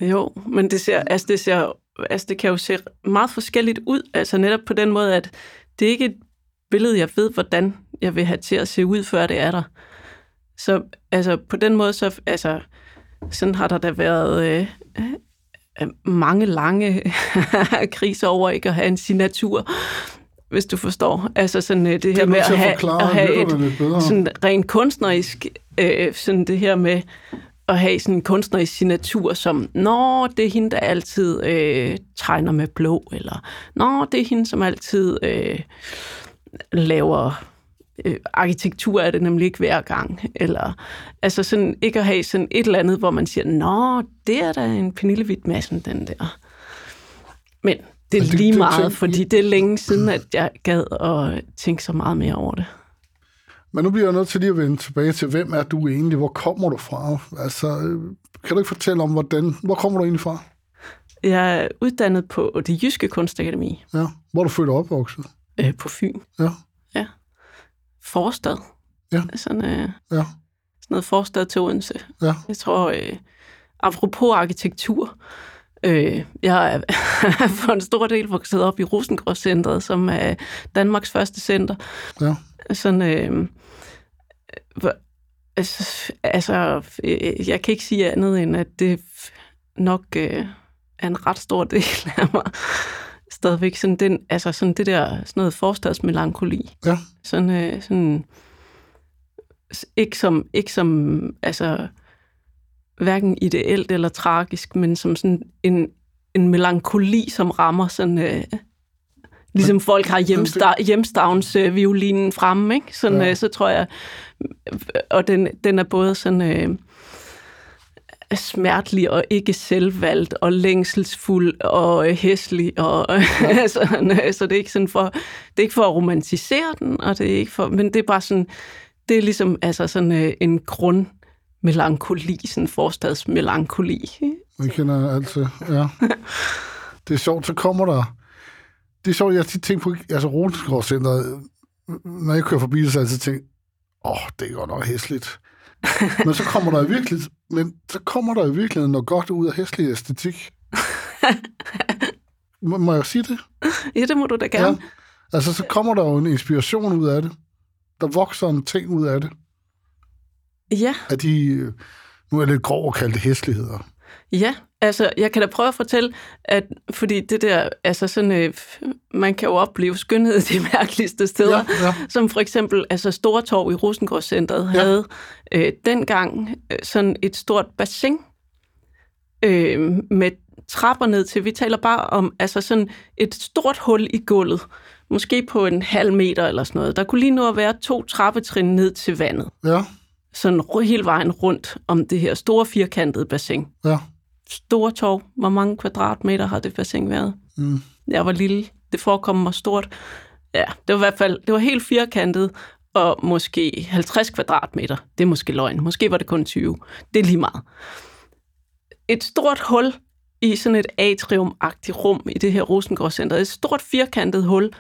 Jo, men det ser, altså det ser, altså det kan jo se meget forskelligt ud, altså netop på den måde, at det er ikke et billede, jeg ved, hvordan jeg vil have til at se ud, før det er der. Så altså på den måde, så altså, sådan har der da været øh, øh, mange lange (laughs) kriser over ikke at have en signatur, hvis du forstår. Altså sådan øh, det, Det her er med at at have, at have et, sådan rent kunstnerisk, øh, sådan det her med at have sådan en kunstnerisk signatur, som, nå, det er hende, der altid øh, tegner med blå, eller nå, det er hende, som altid øh, laver øh, arkitektur, er det nemlig ikke hver gang, eller altså sådan ikke at have sådan et eller andet, hvor man siger, nå, det er da en Pernille Witt Madsen, den der. Men det er det- lige det- meget, det- fordi det er længe siden, at jeg gad at tænke så meget mere over det. Men nu bliver jeg nødt til lige at vende tilbage til, hvem er du egentlig? Hvor kommer du fra? Altså, kan du ikke fortælle om, hvordan, hvor kommer du egentlig fra? Jeg er uddannet på det Jyske Kunstakademi Ja. Hvor er du født og opvokset? øh, på Fyn. Ja. Forstad. Ja. Sådan, øh, sådan Ja. noget forstad til Odense. Ja. Jeg tror, øh, apropos arkitektur, øh, jeg er (laughs) for en stor del vokset op i Rosengårdscentret, som er Danmarks første center. Ja. Sådan, øh, altså, altså, øh, jeg kan ikke sige andet end, at det nok øh, er en ret stor del af mig. Stadigvæk sådan, den, altså sådan det der, sådan noget forstadsmelankoli. Ja. Sådan, øh, sådan ikke som, ikke som altså, hverken ideelt eller tragisk, men som sådan en, en melankoli, som rammer sådan... Øh, ligesom folk har hjemsta- hjemstavns øh, violinen fremme, ikke? Sådan, Ja. øh, så tror jeg... Og den, den er både sådan... Øh, smertelig og ikke selvvalgt og længselsfuld og øh, hæslig og (laughs) ja. sådan, øh, så det er ikke sådan for det er ikke for at romantisere den og det er ikke for men det er bare sådan det er ligesom altså sådan øh, en grund melankoli, sådan forstadsmelankoli. Vi kender altid, ja. Det er sjovt, så kommer der... Det er sjovt, jeg har tit tænkt på, altså Rosengårdscenteret, når jeg kører forbi det, så har jeg altid tænkt, åh, oh, det er godt nok hæsligt. (laughs) men så kommer der i virkelig, men så kommer der i virkeligheden noget godt ud af hæslig æstetik. (laughs) må, må jeg sige det? Ja, det må du da gerne. Ja. Altså, så kommer der jo en inspiration ud af det. Der vokser en ting ud af det. Ja, Af de, øh, nu er jeg lidt grov at kalde det hæsligheder. ja. Altså, jeg kan da prøve at fortælle, at fordi det der, altså sådan, øh, man kan jo opleve skønhed de (laughs) mærkeligste steder. Ja, ja. Som for eksempel, altså Stortorv i Rosengårdscenteret Ja. havde øh, dengang øh, sådan et stort bassin øh, med trapper ned til. Vi taler bare om altså sådan et stort hul i gulvet, måske på en halv meter eller sådan noget. Der kunne lige nu at være to trappetrin ned til vandet. Ja, Sådan hele vejen rundt om det her store firkantede bassin. ja. Store torv. Hvor mange kvadratmeter har det bassin været? Mm. Jeg var lille. Det forekom mig stort. Ja, det var i hvert fald det var helt firkantet, og måske 50 kvadratmeter. Det er måske løgn. Måske var det kun 20. Det er lige meget. Et stort hul i sådan et atriumagtigt rum i det her Rosengårdscenter. Et stort firkantet hul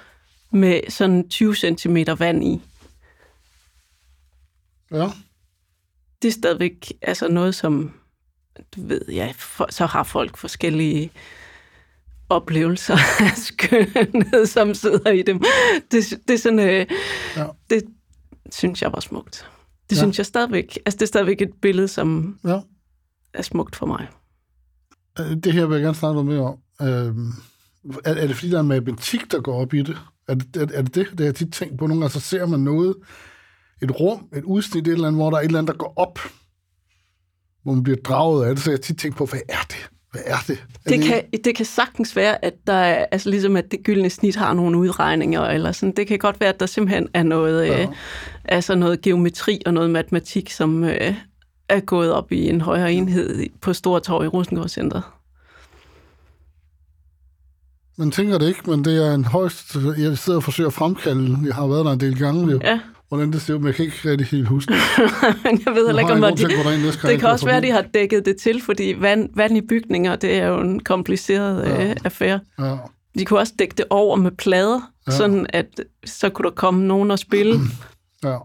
med sådan 20 cm vand i. Ja. Det er stadigvæk altså noget, som du ved, ja, for, så har folk forskellige oplevelser (laughs) af skønhed, som sidder i dem. Det, det er sådan, øh, Ja. det synes jeg var smukt. Det Ja. synes jeg stadigvæk. Altså, det er stadigvæk et billede, som ja. er smukt for mig. Øh, Det her vil jeg gerne snakke noget mere om. Øhm, er, er det fordi, der er matematik, der går op i det? Er det er, er det, det? Det har jeg tit tænkt på. Nogle gange så ser man noget, et rum, et udsnit, et eller andet, hvor der er et eller andet, der går op, hvor man bliver draget af det. Så jeg tit tænkt på, hvad er det? Hvad er det? Er Det kan, det kan sagtens være, at der er, altså ligesom at det gyldne snit har nogle udregninger, eller sådan. Det kan godt være, at der simpelthen er noget, Ja. øh, altså noget geometri og noget matematik, som øh, er gået op i en højere enhed på Stortorv i Rosengårdscenteret. Man tænker det ikke, men det er en højst... Jeg sidder og forsøger at fremkalde, jeg har været der en del gange, jo, Ja, hvordan det ser ud, men jeg kan ikke rigtig helt huske det. (laughs) jeg ved heller ikke, om de, det jeg kan også være, at de har dækket det til, fordi vand, vand i bygninger, det er jo en kompliceret Ja. øh, affære. Ja. De kunne også dække det over med plader, Ja. sådan at så kunne der komme nogen og spille. (clears throat) Ja.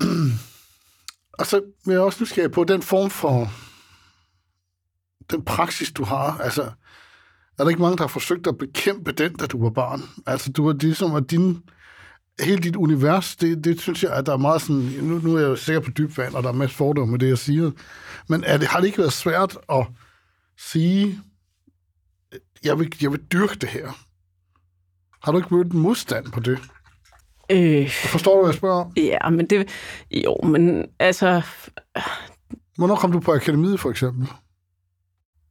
(clears throat) Og så vil jeg også nysgerrig på den form for den praksis, du har. Altså, er der ikke mange, der har forsøgt at bekæmpe den, da du var barn? Altså, du er ligesom, at din, hele dit univers, det, det synes jeg, at der er meget sådan, nu, nu er jeg jo sikker på dyb vand, og der er masser fordomme med det, jeg siger, men er det, har det ikke været svært at sige, jeg vil, jeg vil dyrke det her? Har du ikke mødt en modstand på det? Øh, Forstår du, hvad jeg spørger om? ja, men det... Jo, men altså... Hvornår kom du på akademiet, for eksempel?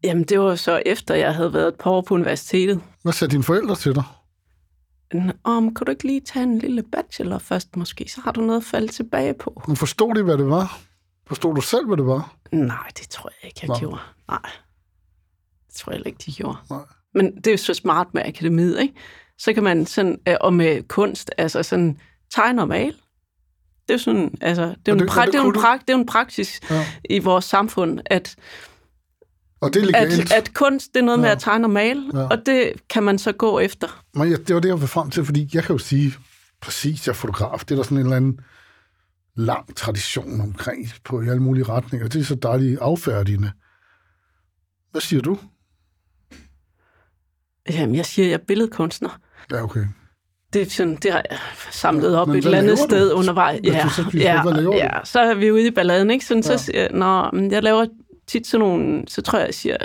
Jamen, det var så efter, jeg havde været et par år på universitetet. Hvad sagde dine forældre til dig? Om, kan du ikke lige tage en lille bachelor først måske? Så har du noget at falde tilbage på. Men forstod de, hvad det var? Forstod du selv, hvad det var? Nej, det tror jeg ikke, jeg Nå. gjorde. Nej, det tror jeg ikke, de gjorde. Nej. Men det er jo så smart med akademiet, ikke? Så kan man sådan, øh, og med kunst, altså sådan tegne og male. Det er jo sådan, altså, det er jo en, pra- det det er en, pra- det er en praksis Ja. i vores samfund, at, Og det er legalt. at, at kunst, det er noget med Ja. at tegne og male, Ja. og det kan man så gå efter. Men jeg, det var det, jeg var frem til, fordi jeg kan jo sige, præcis, jeg er fotograf. Det er der sådan en eller anden lang tradition omkring på i alle mulige retninger. Det er så dejligt affærdigende. Hvad siger du? Jamen, jeg siger, jeg er billedkunstner. Ja, okay. Det, er sådan, det har jeg samlet op Men et eller andet sted undervejs. Ja, så skal vi ja, ja, så er vi ude i balladen, ikke? Sådan, Ja. så siger jeg, Nå, men jeg laver tit sådan nogle, så tror jeg, jeg siger,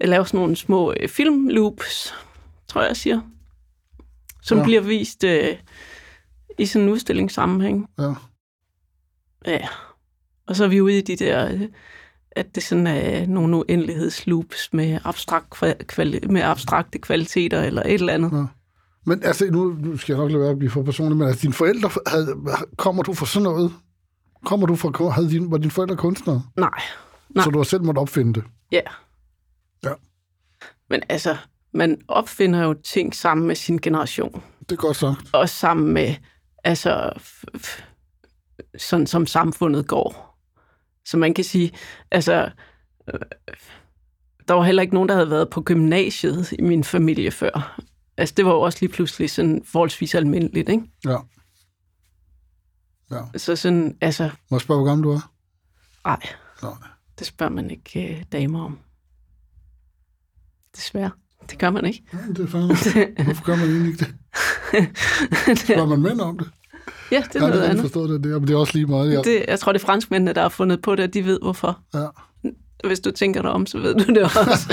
jeg laver sådan nogle små øh, filmloops, tror jeg, jeg siger, som Ja. bliver vist øh, i sådan en udstillingssammenhæng. Ja. Ja. Og så er vi ude i de der øh, at det sådan er nogle uendelighedsloops med, abstrakt, kvali- med abstrakte kvaliteter eller et eller andet. Ja. Men altså, nu, nu skal jeg nok lade være at blive for personlig, men altså, dine forældre, havde, kommer du fra sådan noget? Kommer du fra, havde din, var dine forældre kunstnere? Nej. Nej. Så du har selv måttet opfinde det? Ja. Ja. Men altså, man opfinder jo ting sammen med sin generation. Det er godt sagt. Og sammen med, altså, sådan som samfundet går. Så man kan sige, altså, øh, der var heller ikke nogen, der havde været på gymnasiet i min familie før. Altså, det var jo også lige pludselig sådan forholdsvis almindeligt, ikke? Ja. Ja. Så sådan, altså, Må jeg spørge, hvor gammel du er? ej, Nej. Det spørger man ikke øh, damer om. Desværre. Det gør man ikke. Ja, det er fandme. Hvorfor gør man egentlig ikke det? (laughs) Spørger man mænd om det? ja, det er har noget andet. forstået det, det, men det er også lige meget. Jeg, Det, jeg tror, det er franskmændene, der har fundet på det, og de ved hvorfor. ja. Hvis du tænker dig om, så ved du det også. (laughs)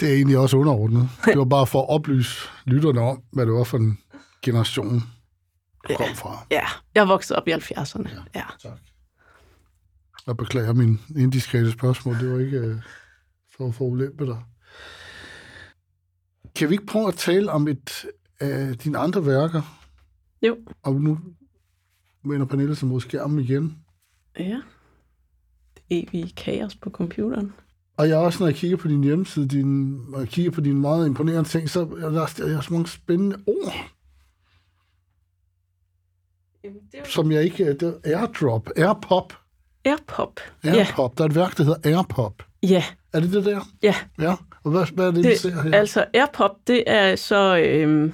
Det er egentlig også underordnet. Det var bare for at oplyse lytterne om, hvad det var for en generation, du kom fra. ja, jeg voksede op i 70'erne. Ja. Tak. Jeg beklager min indiskrete spørgsmål. Det var ikke øh, for at få ulempe dig. Kan vi ikke prøve at tale om et af dine andre værker? Jo. Og nu vender Pernille sig mod skærmen igen. Ja. Det evige kaos på computeren. Og jeg også, når jeg kigger på din hjemmeside, din, og jeg kigger på dine meget imponerende ting, så er der, der er så mange spændende ord, Jamen, det er som jeg ikke... Det er airdrop, airpop, Airpop. Ja. airpop. Der er et værk, der hedder airpop. ja, Er det det der? ja. Ja. Og hvad, hvad er det, vi Det, ser her? altså, Airpop, det er så øh,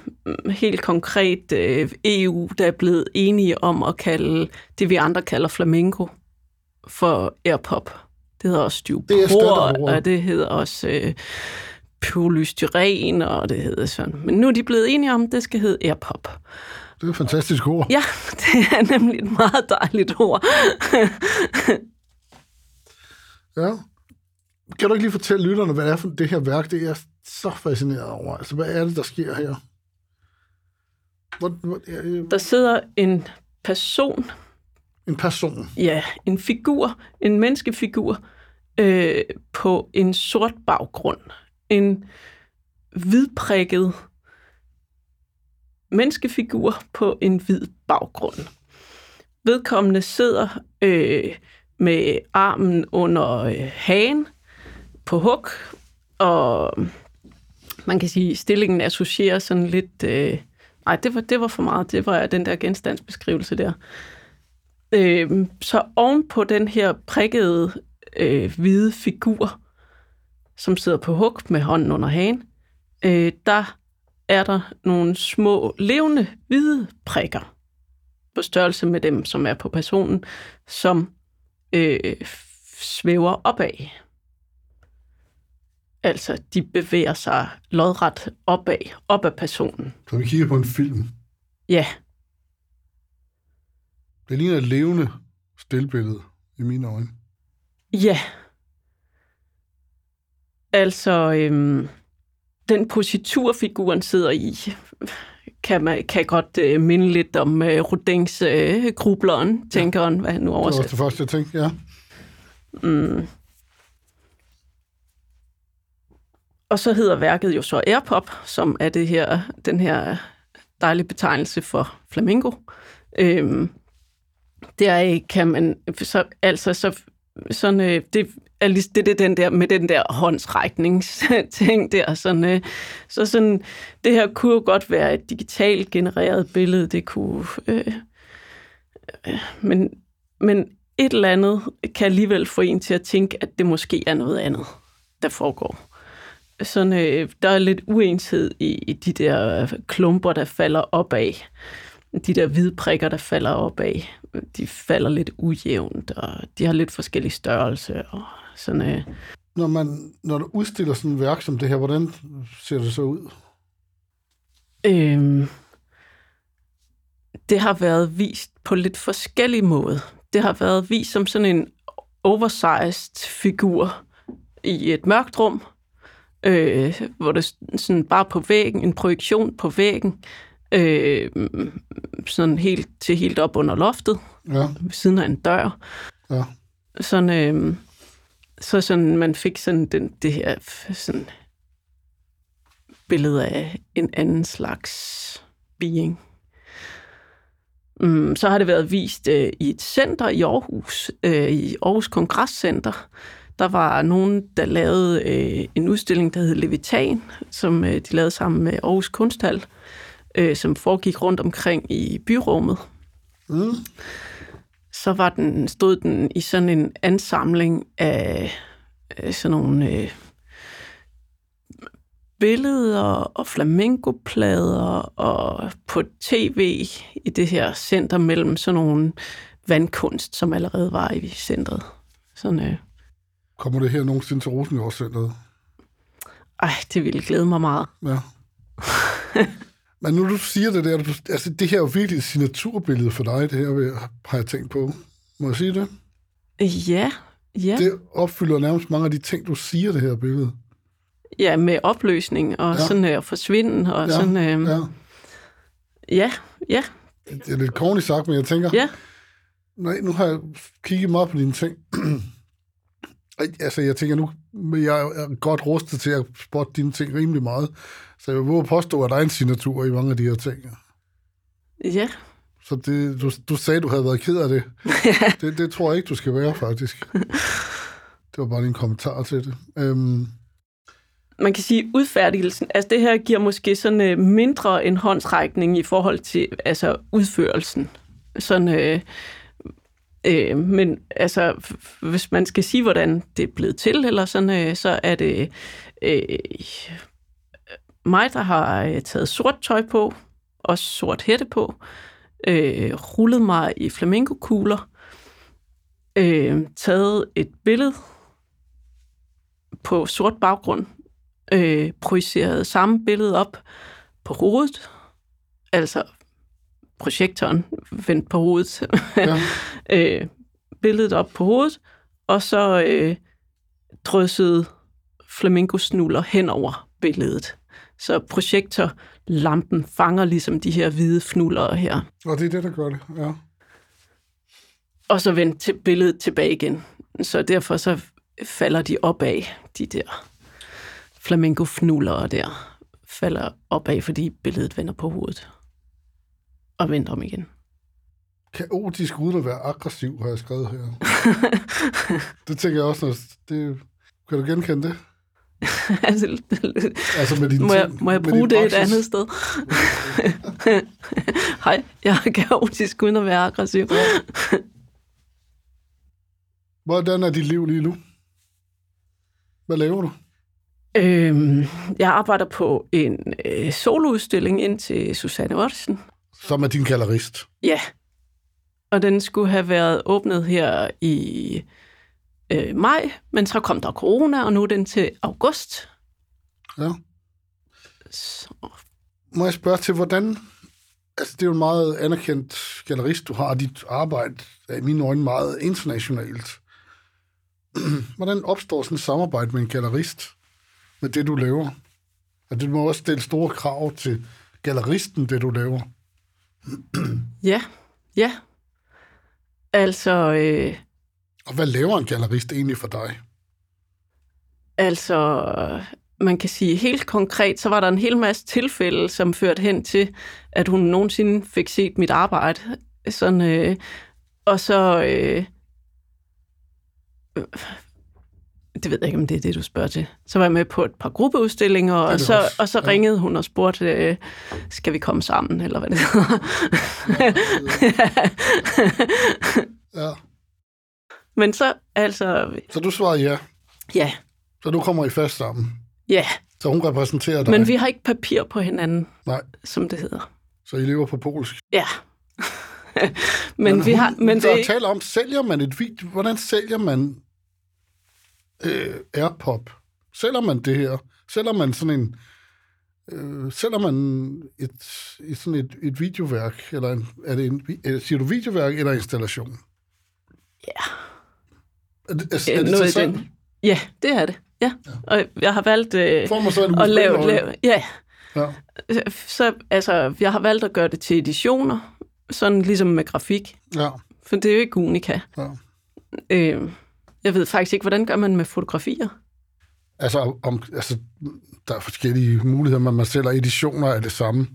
helt konkret øh, EU, der er blevet enige om at kalde det, vi andre kalder flamingo, for Airpop. Det hedder også er standardordet. og det hedder også øh, polystyren, og det hedder sådan. Men nu er de blevet enige om, at det skal hedde Airpop. Det er et fantastisk ord. Ja, (laughs) det er nemlig et meget dejligt ord. (laughs) Ja. Kan du ikke lige fortælle lytterne, hvad det er for det her værk? Det er jeg så fascineret over. Altså, hvad er det, der sker her? Hvor, hvor, øh, Der sidder en person en person. ja, en figur, en menneskefigur, øh, på en sort baggrund. En hvidprikket menneskefigur på en hvid baggrund. Vedkommende sidder øh, med armen under øh, hagen på huk, og man kan sige, at stillingen associerer sådan lidt... Øh, nej, det var, det var for meget. Det var den der genstandsbeskrivelse der. Øh, så oven på den her prikkede øh, hvide figur, som sidder på huk med hånden under hagen, øh, der er der nogle små levende hvide prikker på størrelse med dem, som er på personen, som øh, svæver opad. Altså, de bevæger sig lodret opad, op af personen. Så vi kigger på en film. Ja, Det ligner et levende stillbillede i mine øjne. Ja. Altså, øhm, den positur, figuren sidder i, kan, man, kan godt øh, minde lidt om øh, Rodins øh, grubleren, tænkeren, hvad han nu Det var også oversætter. det første, jeg tænkte. Ja. Mm. Og så hedder værket jo så Airpop, som er det her, den her dejlige betegnelse for flamingo. Øhm, der kan man, så, altså så, sådan, øh, det er lige det, det den der, med den der håndsrækningsting (laughs) der. Sådan, øh, så sådan, det her kunne godt være et digitalt genereret billede, det kunne, øh, øh, men, men et eller andet kan alligevel få en til at tænke, at det måske er noget andet, der foregår. Sådan, øh, der er lidt uenighed i, i de der klumper, der falder opad. De der hvide prikker, der falder opad, de falder lidt ujævnt, og de har lidt forskellige størrelse. Og sådan, øh. Når, man, når du udstiller sådan et værk som det her, hvordan ser det så ud? Øhm, det har været vist på lidt forskellige måder. Det har været vist som sådan en oversized figur i et mørkt rum, øh, hvor det sådan bare på væggen, en projektion på væggen, øh, sådan helt til helt op under loftet, Ja, ved siden af en dør. ja. Sådan, øh, så sådan, man fik sådan den, det her sådan, billede af en anden slags being. Mm, så har det været vist øh, i et center i Aarhus, øh, i Aarhus Kongresscenter. Der var nogen, der lavede øh, en udstilling, der hed Levitan, som øh, de lavede sammen med Aarhus Kunsthal, øh, som foregik rundt omkring i byrummet. Mm. Så var den, stod den i sådan en ansamling af øh, sådan nogle øh, billeder og flamencoplader og på tv i det her center mellem sådan nogle vandkunst, som allerede var i centret. Sådan, øh, Kommer det her nogensinde til Rosengårdscenteret? ej, det ville glæde mig meget. Ja. (laughs) Men nu du siger det der, altså det her er jo virkelig et signaturbillede for dig, det her har jeg tænkt på. Må jeg sige det? Ja, ja. Det opfylder nærmest mange af de ting, du siger, det her billede. Ja, med opløsning og Ja. sådan øh, forsvinden og ja. sådan... Øh, ja. ja, ja, Det er lidt corny sagt, men jeg tænker, ja. nej, nu har jeg kigget meget på dine ting. (clears throat) Altså, jeg tænker nu, men jeg er godt rustet til at spotte dine ting rimelig meget. Så jeg vil påstå, at der er en signatur i mange af de her ting. Ja, Så det, du, du sagde, du havde været ked af det. det. Det tror jeg ikke, du skal være, faktisk. Det var bare en kommentar til det. Øhm, man kan sige udfærdigelsen. Altså det her giver måske sådan øh, mindre en håndsrækning i forhold til altså udførelsen. Sådan, øh, øh, men altså, hvis man skal sige, hvordan det er blevet til, eller sådan, øh, så er det øh, mig, der har øh, taget sort tøj på, og sort hætte på, øh, rullet mig i flamenco-kugler, øh, taget et billede på sort baggrund, øh, projiceret samme billede op på hovedet, altså projektoren vendt på hovedet, (laughs) ja. øh, billedet op på hovedet, og så øh, drysset flamingosnuller hen over billedet. Så projektorlampen fanger ligesom de her hvide fnuller her. Og det er det, der gør det, ja. Og så vendt til billedet tilbage igen. Så derfor så falder de opad, de der flamenco-fnuller der falder opad, fordi billedet vender på hovedet. Og vender om igen. Kaotisk uden at være aggressiv, har jeg skrevet her. (laughs) det tænker jeg også, det, kan du genkende det? (laughs) altså, Altså med dine må, jeg, må jeg bruge din det et andet sted? (laughs) Hej, jeg er kaotisk uden at være aggressiv. (laughs) Hvordan er dit liv lige nu? Hvad laver du? Øhm, jeg arbejder på en øh, soloudstilling ind til Susanne Ottesen. Som er din gallerist. Ja. Og den skulle have været åbnet her i øh, maj, men så kom der corona, og nu er den til august. Ja. Så, Må jeg spørge til, hvordan... Altså, det er jo en meget anerkendt gallerist, du har. Dit arbejde er i mine øjne meget internationalt. (clears throat) Hvordan opstår sådan et samarbejde med en gallerist med det, du laver? Og det må også stille store krav til galleristen, det du laver. (clears throat) ja, ja. Altså, øh, Og hvad laver en gallerist egentlig for dig? altså, man kan sige helt konkret, så var der en hel masse tilfælde, som førte hen til, at hun nogensinde fik set mit arbejde. Sådan, øh, og så... Øh, øh, det ved jeg ikke, om det er det, du spørger til. Så var jeg med på et par gruppeudstillinger, er og så, også. og så Ja. ringede hun og spurgte, øh, skal vi komme sammen, eller hvad det hedder. Ja. (laughs) Men så, altså, Så du svarer ja. ja, Så du kommer I fast sammen. ja. Så hun repræsenterer dig. Men vi har ikke papir på hinanden, Nej, som det hedder. så I lever på polsk. Ja. (laughs) men, vi hun, har, men der det, taler om, sælger man et video? Hvordan sælger man øh, Airpop? Sælger man det her? Sælger man sådan en... Øh, sælger man et, et, sådan et, et videoværk? Eller en, er det en, øh, siger du videoværk eller installation? Ja. Er det, er, Ja, det noget til den. Ja, det er det. Ja. Og jeg har valgt øh, så at lave, lave... Ja. Ja. Så altså, jeg har valgt at gøre det til editioner, sådan ligesom med grafik. ja, For det er jo ikke unika. ja. Øh, Jeg ved faktisk ikke, hvordan gør man med fotografier? Altså, om, altså, der er forskellige muligheder, men man sælger editioner af det samme.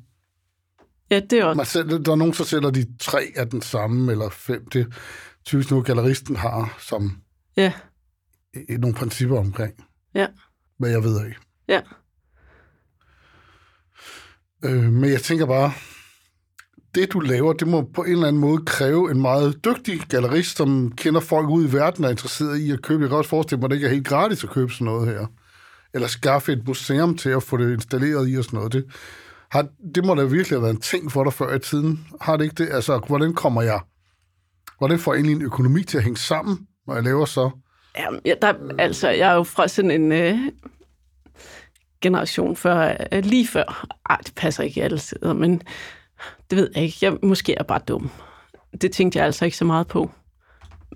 Ja, det er også... Man sælger, der er nogen, der sælger de tre af den samme, eller fem. Det typisk noget, galleristen har som Ja, i- nogle principper omkring. ja, Hvad jeg ved af. ja. Øh, men jeg tænker bare, det du laver, det må på en eller anden måde kræve en meget dygtig gallerist, som kender folk ud i verden og er interesseret i at købe. Jeg kan også forestille mig, at det ikke er helt gratis at købe sådan noget her. Eller skaffe et museum til at få det installeret i og sådan noget. Det, har, det må da virkelig have været en ting for dig før i tiden. Har det ikke det? Altså, hvordan kommer jeg... Hvordan får jeg egentlig en økonomi til at hænge sammen, når jeg laver så... Jamen, ja, der, altså, jeg er jo fra sådan en øh, generation før, øh, lige før. Ej, det passer ikke alle steder, men det ved jeg ikke. Jeg, måske er bare dum. Det tænkte jeg altså ikke så meget på.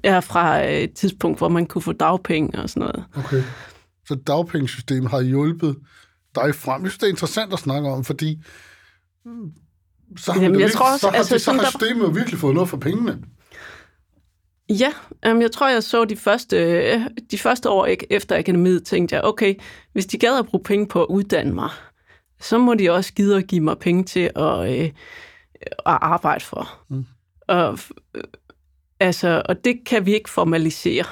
Jeg er fra øh, et tidspunkt, hvor man kunne få dagpenge og sådan noget. Okay. Så dagpengesystemet har hjulpet dig frem. Jeg synes, det er interessant at snakke om, fordi mm, så har, Jamen, det jeg virkelig, tror også, så har, altså, det, så har systemet virkelig fået noget for pengene. Ja, um, jeg tror, jeg så de første, øh, de første år efter akademiet, tænkte jeg, okay, hvis de gad at bruge penge på at uddanne mig, så må de også gide at give mig penge til at, øh, at arbejde for. Mm. Og, øh, altså, og det kan vi ikke formalisere.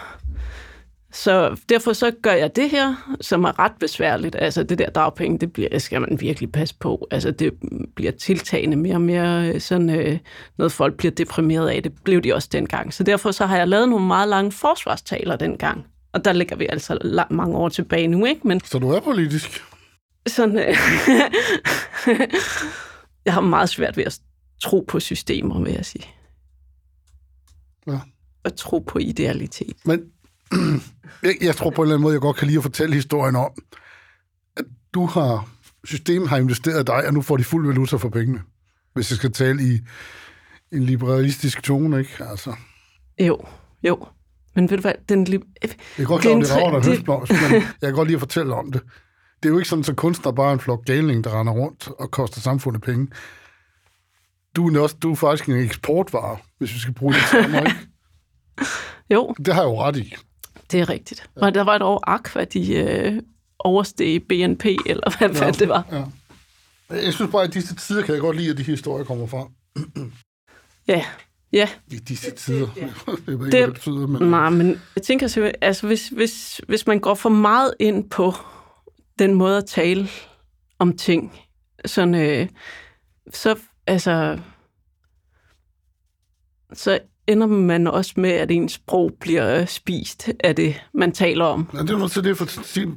Så derfor så gør jeg det her, som er ret besværligt. Altså det der dagpenge, det bliver, skal man virkelig passe på. Altså det bliver tiltagende mere og mere øh, sådan øh, noget, folk bliver deprimeret af. Det blev de også dengang. Så derfor så har jeg lavet nogle meget lange forsvarstaler dengang. Og der ligger vi altså lang, mange år tilbage nu, ikke? Men Så du er politisk. sådan... Øh, (laughs) jeg har meget svært ved at tro på systemer, vil jeg sige. Ja. Og tro på idealitet. Men jeg, jeg tror på en eller anden måde, jeg godt kan lide at fortælle historien om, at du har, systemet har investeret dig, og nu får de fuld valuta for pengene. Hvis jeg skal tale i en liberalistisk tone, ikke? Altså, Jo, jo. Men ved du hvad, den... li- jeg kan godt Det er en det det- høstblomst, men jeg kan godt lide at fortælle om det. Det er jo ikke sådan, at kunstner bare er en flok galning, der render rundt og koster samfundet penge. Du er, også, du er faktisk en eksportvare, hvis vi skal bruge det termer, ikke? (laughs) Jo, Det har jeg jo ret i. det er rigtigt. Ja. Der var et år Aqua, de øh, oversteg BNP, eller hvad, hvad det var. Ja. Jeg synes bare, at i disse tider kan jeg godt lide, at de historier kommer fra. Ja, ja. I disse tider. (laughs) Jeg ved ikke, Det- hvad det betyder, men... Nej, men jeg tænker simpelthen, altså hvis, hvis, hvis man går for meget ind på den måde at tale om ting, sådan, øh, så, altså, så ender man også med, at ens sprog bliver øh, spist af det, man taler om. Ja, det er til det. For,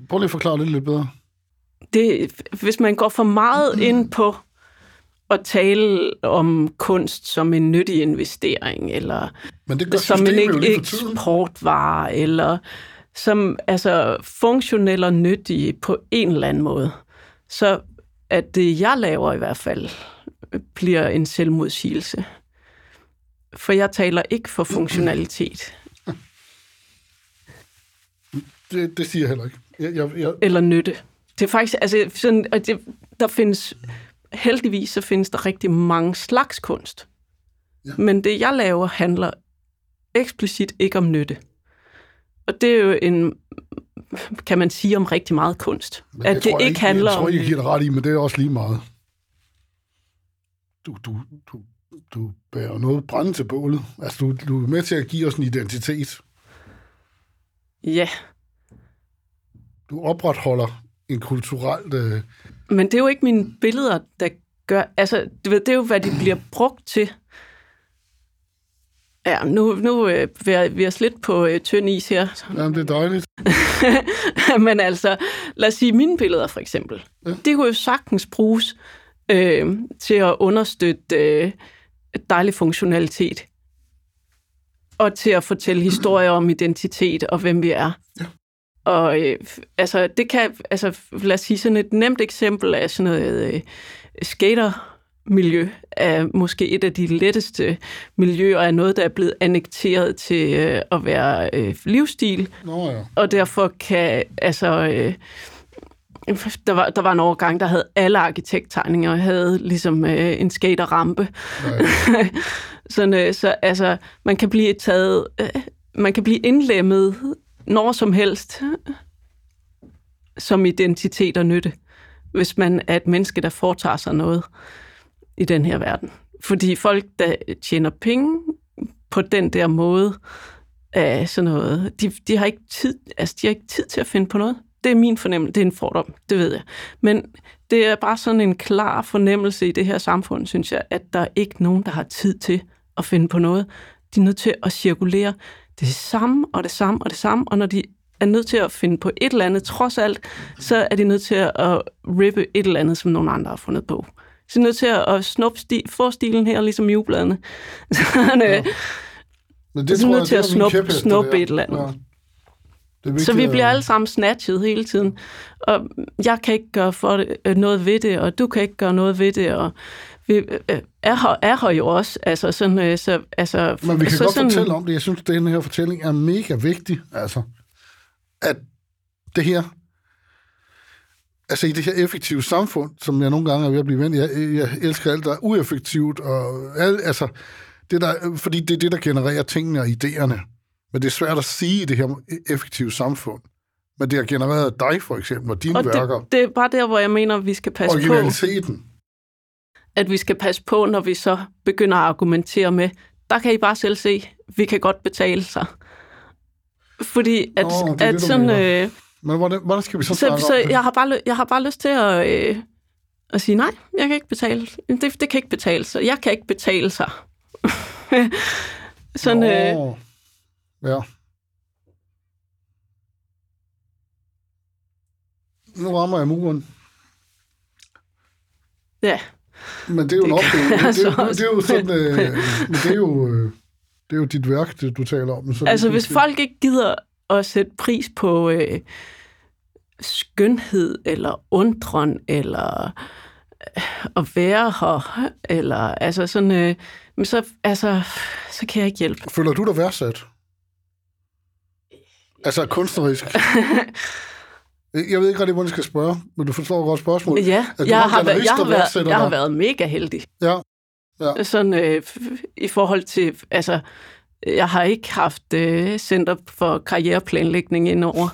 prøv lige at forklare det lidt bedre. det, hvis man går for meget ind på at tale om kunst som en nyttig investering, eller Men det gør som en eksportvare, eller som altså funktionel og nyttig på en eller anden måde, så at det, jeg laver i hvert fald, bliver en selvmodsigelse. For jeg taler ikke for funktionalitet Det, det siger jeg heller ikke. Jeg, jeg, jeg, eller nytte. Det er faktisk, altså sådan, og det, der findes, heldigvis så findes der rigtig mange slags kunst. Ja. Men det, jeg laver, handler eksplicit ikke om nytte. Og det er jo en, kan man sige, om rigtig meget kunst. men at det tror, ikke handler jeg, jeg tror, om... jeg giver dig ret i, men det er også lige meget. Du, du, du, du bærer noget brænde til bålet. Altså, du, du er med til at give os en identitet. Ja, Du opretholder en kulturelt... Øh, men det er jo ikke mine billeder, der gør... Altså, du ved, det er jo, hvad de bliver brugt til. Ja, nu, nu øh, vil jeg, vil jeg lidt på øh, tynd is her. jamen, det er dejligt. (laughs) Men altså, lad os sige mine billeder for eksempel. Ja. Det kunne jo sagtens bruges øh, til at understøtte øh, dejlig funktionalitet. Og til at fortælle historier om identitet og hvem vi er. Ja. Og øh, altså, det kan, altså, lad os sige sådan et nemt eksempel af sådan noget øh, skatermiljø er måske et af de letteste miljøer af noget, der er blevet annekteret til øh, at være øh, livsstil Nå ja. og derfor kan, altså, øh, der, var, der var en overgang, der havde alle arkitekttegninger, havde ligesom øh, en skaterrampe. (laughs) Sådan, øh, så altså, man kan blive taget, øh, man kan blive indlemmet når som helst som identitet og nytte, hvis man er et menneske, der foretager sig noget i den her verden. Fordi folk, der tjener penge på den der måde, af sådan noget, de, de, har ikke tid, altså, de har ikke tid til at finde på noget. Det er min fornemmelse. Det er en fordom, det ved jeg. Men det er bare sådan en klar fornemmelse i det her samfund, synes jeg, at der er ikke nogen, der har tid til at finde på noget. De er nødt til at cirkulere det samme og det samme og det samme, og når de er nødt til at finde på et eller andet, trods alt, så er de nødt til at rippe et eller andet, som nogen andre har fundet på. Så de er nødt til at snuppe sti, få stilen her, ligesom i ubladene. (laughs) Så, ja. Men det så er nødt til at snuppe, snuppe et eller andet. Ja. Det Så vi bliver alle sammen snatchet hele tiden. Og jeg kan ikke gøre for det, øh, noget ved det, og du kan ikke gøre noget ved det. Og vi øh, er, her, er her jo også. Altså sådan, øh, så, altså, Men vi kan så godt sådan, fortælle om det. Jeg synes, at den her fortælling er mega vigtig. Altså, at det her... Altså i det her effektive samfund, som jeg nogle gange er ved at blive ven, jeg, jeg elsker alt, der er ueffektivt, og alt, altså, det der, fordi det er det, der genererer tingene og idéerne. Men det er svært at sige i det her effektive samfund. Men det har genereret dig, for eksempel, og dine Og værker. det, det er bare der, hvor jeg mener, at vi skal passe på, at vi skal passe på, når vi så begynder at argumentere med, der kan I bare selv se, vi kan godt betale sig. Fordi at, Nå, det at det, sådan, mener. øh, Men hvordan, hvordan skal vi så, så, så jeg, har bare, jeg har bare lyst til at, øh, at sige, nej, jeg kan ikke betale. Det, det kan ikke betale sig. Jeg kan ikke betale sig. (laughs) sådan, øh. Ja. Nu rammer jeg muren. ja. Men det er jo en Det opgave. kan Det, det, er jo- så det er jo sådan, øh, men det er jo, øh, det er jo dit værk, det du taler om. Så Altså, det, hvis folk ikke gider at sætte pris på øh, skønhed, eller undren, eller øh, at være her, eller altså sådan, øh, men så, altså, så kan jeg ikke hjælpe. Føler du dig værdsat? Altså kunstnerisk. (laughs) Jeg ved ikke rigtig, hvordan jeg skal spørge, men du forstår godt spørgsmålet. Ja, jeg har været, jeg, har der været, jeg har været mega heldig. Ja. Ja. Sådan øh, i forhold til, altså, jeg har ikke haft øh, center for karriereplanlægning indover,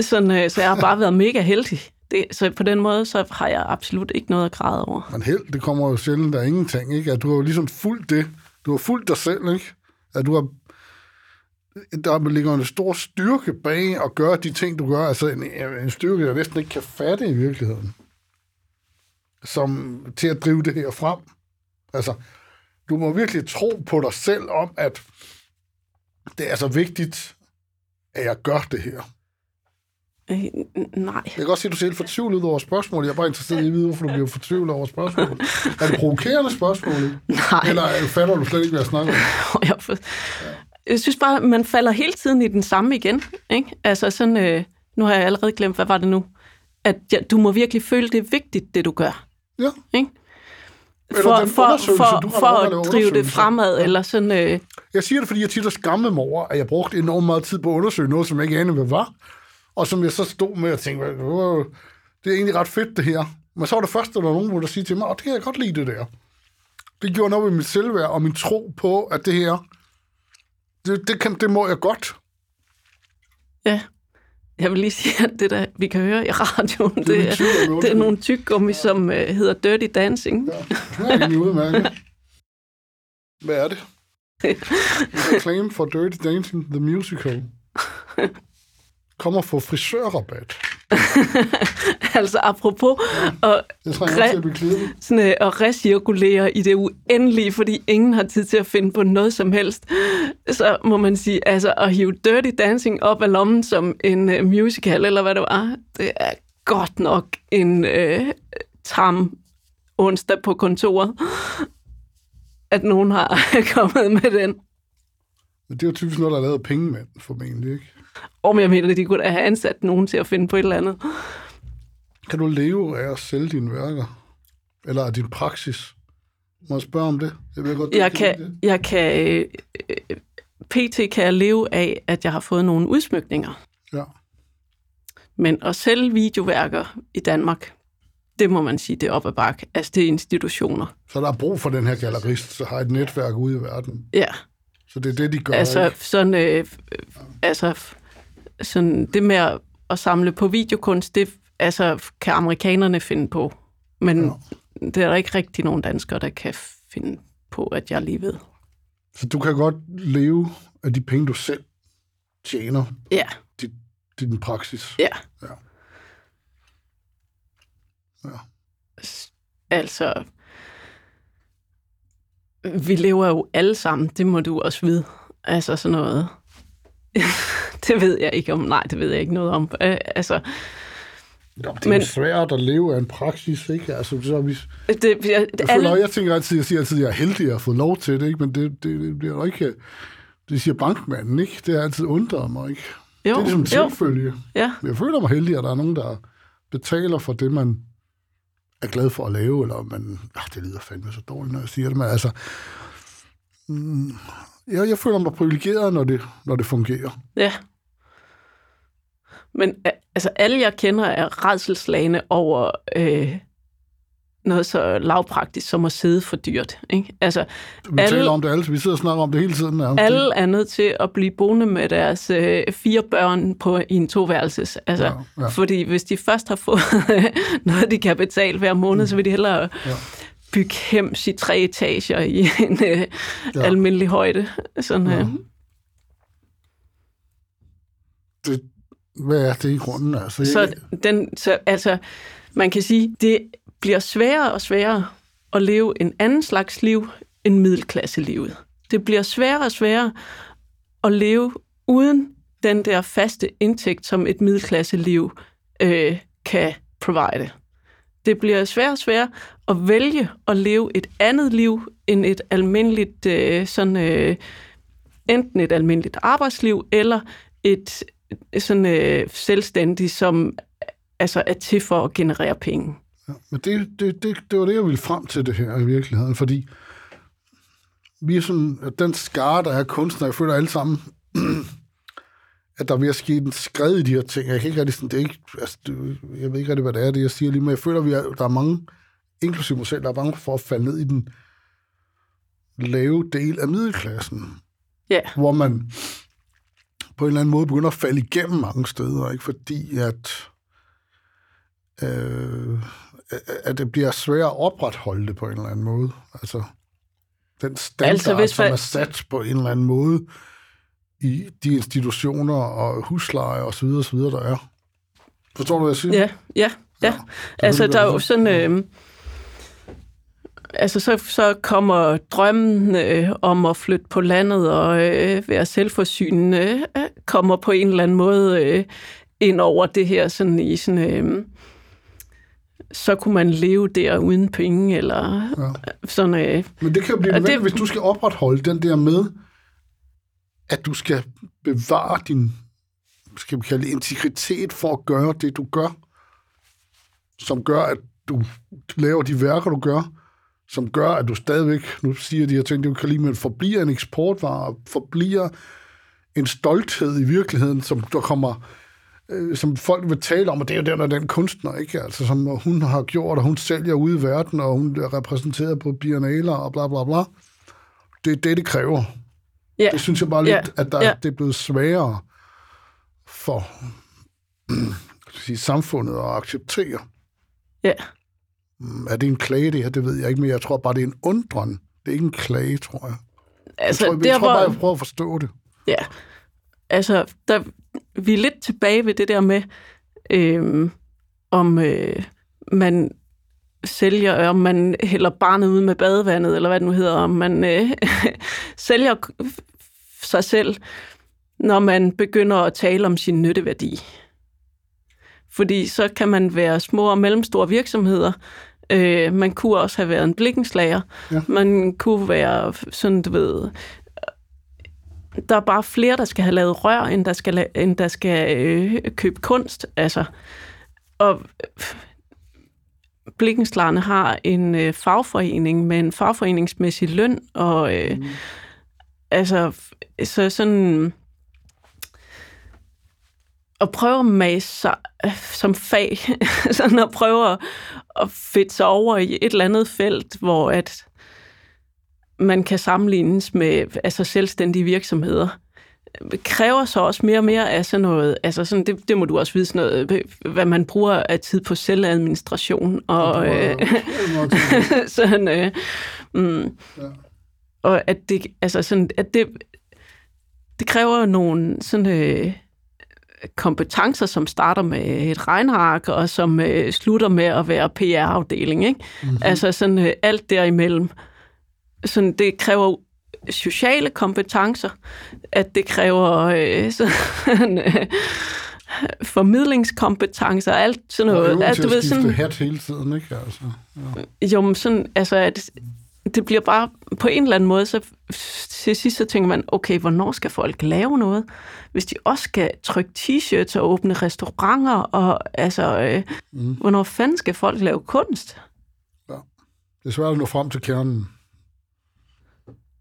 sådan, øh, så jeg har bare været mega heldig. Det, så på den måde, så har jeg absolut ikke noget at græde over. Men held, det kommer jo sjældent af ingenting, ikke? At du har jo ligesom fulgt det. Du har fulgt dig selv, ikke? At du har... Der ligger en stor styrke bag at gøre de ting, du gør. Altså en, en styrke, jeg næsten ikke kan fatte i virkeligheden. Som til at drive det her frem. Altså, du må virkelig tro på dig selv om, at det er så vigtigt, at jeg gør det her. Øh, nej. Jeg kan godt se, at du ser helt fortvivlet over spørgsmålet. Jeg er bare interesseret i at vide, hvorfor du bliver fortvivlet over spørgsmålet. Er det provokerende spørgsmål? (laughs) Nej. Eller fatter du slet ikke, hvad jeg snakker om? (laughs) jeg, for... jeg synes bare, man falder hele tiden i den samme igen. Ikke? Altså sådan, øh, nu har jeg allerede glemt, hvad var det nu? At ja, du må virkelig føle, det er vigtigt, det du gør. Ja. Ikke? For, for, for, for at drive det fremad, Ja. eller sådan... Øh, Jeg siger det, fordi jeg tit har skammet mig over, at jeg brugte enormt meget tid på at undersøge noget, som jeg ikke anede, hvad var. Og som jeg så stod med og tænkte, "Wow, det er egentlig ret fedt, det her. Men så var det første, der var nogen, der sige til mig, at det kan jeg godt lide, det der. Det gjorde noget ved mit selvværd og min tro på, at det her, det, det, kan, det må jeg godt. ja. Jeg vil lige sige, at det der, vi kan høre i radioen, det, min er, det er nogle tyggegummi, som øh, hedder Dirty Dancing. Ja, det er egentlig udmærket. Hvad er det? (laughs) Reklame for Dirty Dancing, the musical. Kommer for frisørrabat. (laughs) altså apropos Jeg trænger Re- sådan, øh, at recirkulere i det uendelige, fordi ingen har tid til at finde på noget som helst, så må man sige, altså at hive Dirty Dancing op af lommen som en uh, musical, eller hvad det var, det er godt nok en uh, tam onsdag på kontoret, at nogen har (laughs) kommet med den. Men det er jo typisk noget, der er lavet af pengemænd, formentlig, ikke? Om jeg mener, at de kunne da have ansat nogen til at finde på et eller andet. Kan du leve af at sælge dine værker? Eller af din praksis? Må jeg spørge om det? Jeg, ved godt, Jeg kan, det. jeg kan, øh, øh, pt. kan jeg leve af, at jeg har fået nogle udsmykninger. Ja. Men at sælge videoværker i Danmark, det må man sige, det er op ad bakke. Altså, det er institutioner. Så der er brug for den her gallerist, så har et netværk ude i verden. Ja, Så det er det, de gør. altså ikke? sådan, øh, øh, altså, sådan, det med at, at samle på videokunst, det altså, kan amerikanerne finde på. Men ja. det er der ikke rigtig nogen danskere, der kan finde på, at jeg lige ved. Så du kan godt leve af de penge, du selv tjener? Ja. Er din praksis? Ja. Ja. ja. Altså, vi lever jo alle sammen, det må du også vide. Altså sådan noget. (laughs) det ved jeg ikke om. Nej, det ved jeg ikke noget om. Øh, altså, Jo, det er men, svært at leve af en praksis, ikke? Altså, så vi, det, jeg, jeg, alle, føler, jeg tænker altid, jeg siger altid, at jeg er heldig at have fået lov til det, ikke? Men det, det, det bliver jo ikke... Det siger bankmanden, ikke? Det er altid undret mig, ikke? jo, det er ligesom en selvfølge. ja, jeg føler mig heldig, at der er nogen, der betaler for det, man er glad for at lave, eller man... Ah, det lyder fandme så dårligt, når jeg siger det, men altså... Mm, jeg, jeg føler mig privilegeret, når det, når det fungerer. ja. Men altså, alle jeg kender er redselslagende over øh, noget så lavpraktisk som at sidde for dyrt. Ikke? Altså, Vi Alle- taler om det alle, vi sidder og snakker om det hele tiden. nærmest, alle er nødt til at blive boende med deres øh, fire børn på i en toværelses. Altså, Ja, ja. Fordi hvis de først har fået (laughs) noget, de kan betale hver måned, så vil de hellere Ja. Bygge hems i tre etager i (laughs) en øh, Ja. almindelig højde. Sådan, Ja. øh, Det, hvad er det i grunden? Altså, så, jeg, den, så altså, man kan sige, det bliver sværere og sværere at leve en anden slags liv end middelklasselivet. Det bliver sværere og sværere at leve uden den der faste indtægt, som et middelklasseliv øh, kan provide. Det bliver sværere og sværere at vælge at leve et andet liv end et almindeligt, øh, sådan, øh, enten et almindeligt arbejdsliv eller et sådan øh, selvstændigt, som altså er til for at generere penge. Ja, men det, det, det, det var det, jeg ville frem til det her i virkeligheden, fordi vi er sådan, at den skare, der er kunstner, jeg føler alle sammen, (clears throat) at der er ved at ske en skred i de her ting. Jeg kan ikke rigtig sådan, det er ikke, altså, det, jeg ved ikke rigtig, hvad det er, det jeg siger lige, men jeg føler, at vi er, der er mange, inklusive mig selv, der er bange for at falde ned i den lave del af middelklassen, Ja, hvor man på en eller anden måde begynder at falde igennem mange steder, ikke? fordi at, øh, at det bliver svært at opretholde det på en eller anden måde. Altså, den standard, Altså, altså, hvis som er sat på en eller anden måde i de institutioner og husleje og så videre, så videre, der er. Forstår du, hvad jeg siger? ja, ja. ja. Altså, vil der er jo så- sådan... Øh, altså, så, så kommer drømmen øh, om at flytte på landet og øh, være selvforsynende, øh, kommer på en eller anden måde øh, ind over det her sådan i sådan... Øh, så kunne man leve der uden penge, eller Ja. sådan... Øh, Men det kan jo blive nødvendigt, det- hvis du skal opretholde den der med, at du skal bevare din skal vi kalde integritet for at gøre det, du gør, som gør, at du laver de værker, du gør, som gør, at du stadigvæk, nu siger de her ting, du kan lide, men forbliver en eksportvare, forbliver en stolthed i virkeligheden, som der kommer øh, som folk vil tale om, og det er jo den og den kunstner, ikke? Altså, som hun har gjort, og hun sælger ude i verden, og hun er repræsenteret på biennaler og bla bla bla. Det er det, det kræver. ja. Det synes jeg bare lidt, Ja. at der, Ja. det er blevet sværere for (clears throat) sige, samfundet at acceptere. Ja. Mm, Er det en klage, det her? Det ved jeg ikke, men jeg tror bare, det er en undren. Det er ikke en klage, tror jeg. Altså, jeg tror, der, jeg tror bare, jeg prøver at forstå det. Ja, altså, der, vi er lidt tilbage ved det der med, øh, om øh, man sælger, om man hælder barnet ud med badevandet, eller hvad det nu hedder, om man øh, (laughs) sælger sig selv, når man begynder at tale om sin nytteværdi. Fordi så kan man være små og mellemstore virksomheder. Øh, man kunne også have været en blikkenslager. Ja. Man kunne være sådan, du ved, der er bare flere, der skal have lavet rør, end der skal, end der skal øh, købe kunst. Altså, og Blikkenslagerne har en øh, fagforening med en fagforeningsmæssig løn, og øh, mm. altså, så sådan at prøve at mase sig øh, som fag, (laughs) sådan at prøve at, at fedte sig over i et eller andet felt, hvor at man kan sammenlignes med altså selvstændige virksomheder. kræver så også mere og mere af sådan noget, altså sådan, det, det må du også vide, sådan noget, hvad man bruger af tid på selvadministration, og øh, (laughs) sådan, øh, mm, ja. og at det, altså sådan, at det, det kræver nogle sådan, øh, kompetencer, som starter med et regnark, og som øh, slutter med at være PR-afdeling, ikke? Mm-hmm. Altså sådan øh, alt derimellem. Sådan, det kræver sociale kompetencer, at det kræver øh, (laughs) sådan, øh, formidlingskompetencer, alt sådan noget. Ja, at, du ved, sådan, hat hele tiden, ikke? Altså, ja. Jo, men sådan, altså, at det bliver bare på en eller anden måde, så til sidst så tænker man, okay, hvornår skal folk lave noget? Hvis de også skal trykke t-shirts og åbne restauranter, og altså, øh, mm. hvornår fanden skal folk lave kunst? Ja, det er svært at nå frem til kernen.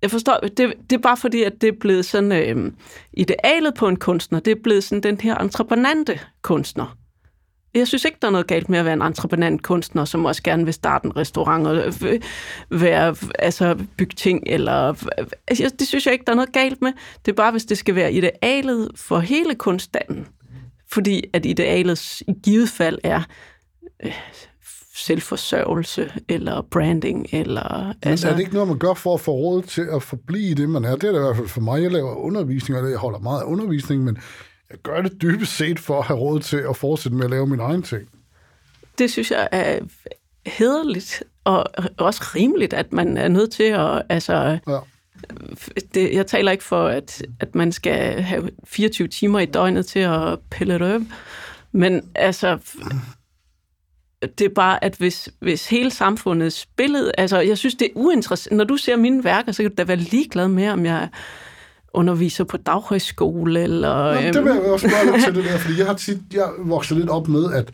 Jeg forstår, det, det er bare fordi, at det er blevet sådan, øh, idealet på en kunstner, det er blevet sådan den her entreprenante kunstner. Jeg synes ikke, der er noget galt med at være en entreprenant kunstner, som også gerne vil starte en restaurant og være, altså, bygge ting. Eller, altså, det synes jeg ikke, der er noget galt med. Det er bare, hvis det skal være idealet for hele kunststanden. Fordi at idealet i givet fald er øh, selvforsørgelse eller branding. Eller, Men altså, er det ikke noget, man gør for at få råd til at forblive det, man er? Det er det i hvert fald for mig. Jeg laver undervisning, og jeg holder meget af undervisning, men jeg gør det dybest set for at have råd til at fortsætte med at lave min egen ting. Det synes jeg er hederligt og også rimeligt, at man er nødt til at... Altså, ja. det, jeg taler ikke for, at, at man skal have 24 timer i døgnet til at pille røv, men altså, det er bare, at hvis, hvis hele samfundets billede... Altså, jeg synes, det er uinteressant. Når du ser mine værker, så kan du da være ligeglad med, om jeg underviser på daghøjskole, eller... Nå, det vil jeg også bare lidt til det der, fordi jeg har tit, jeg vokset lidt op med, at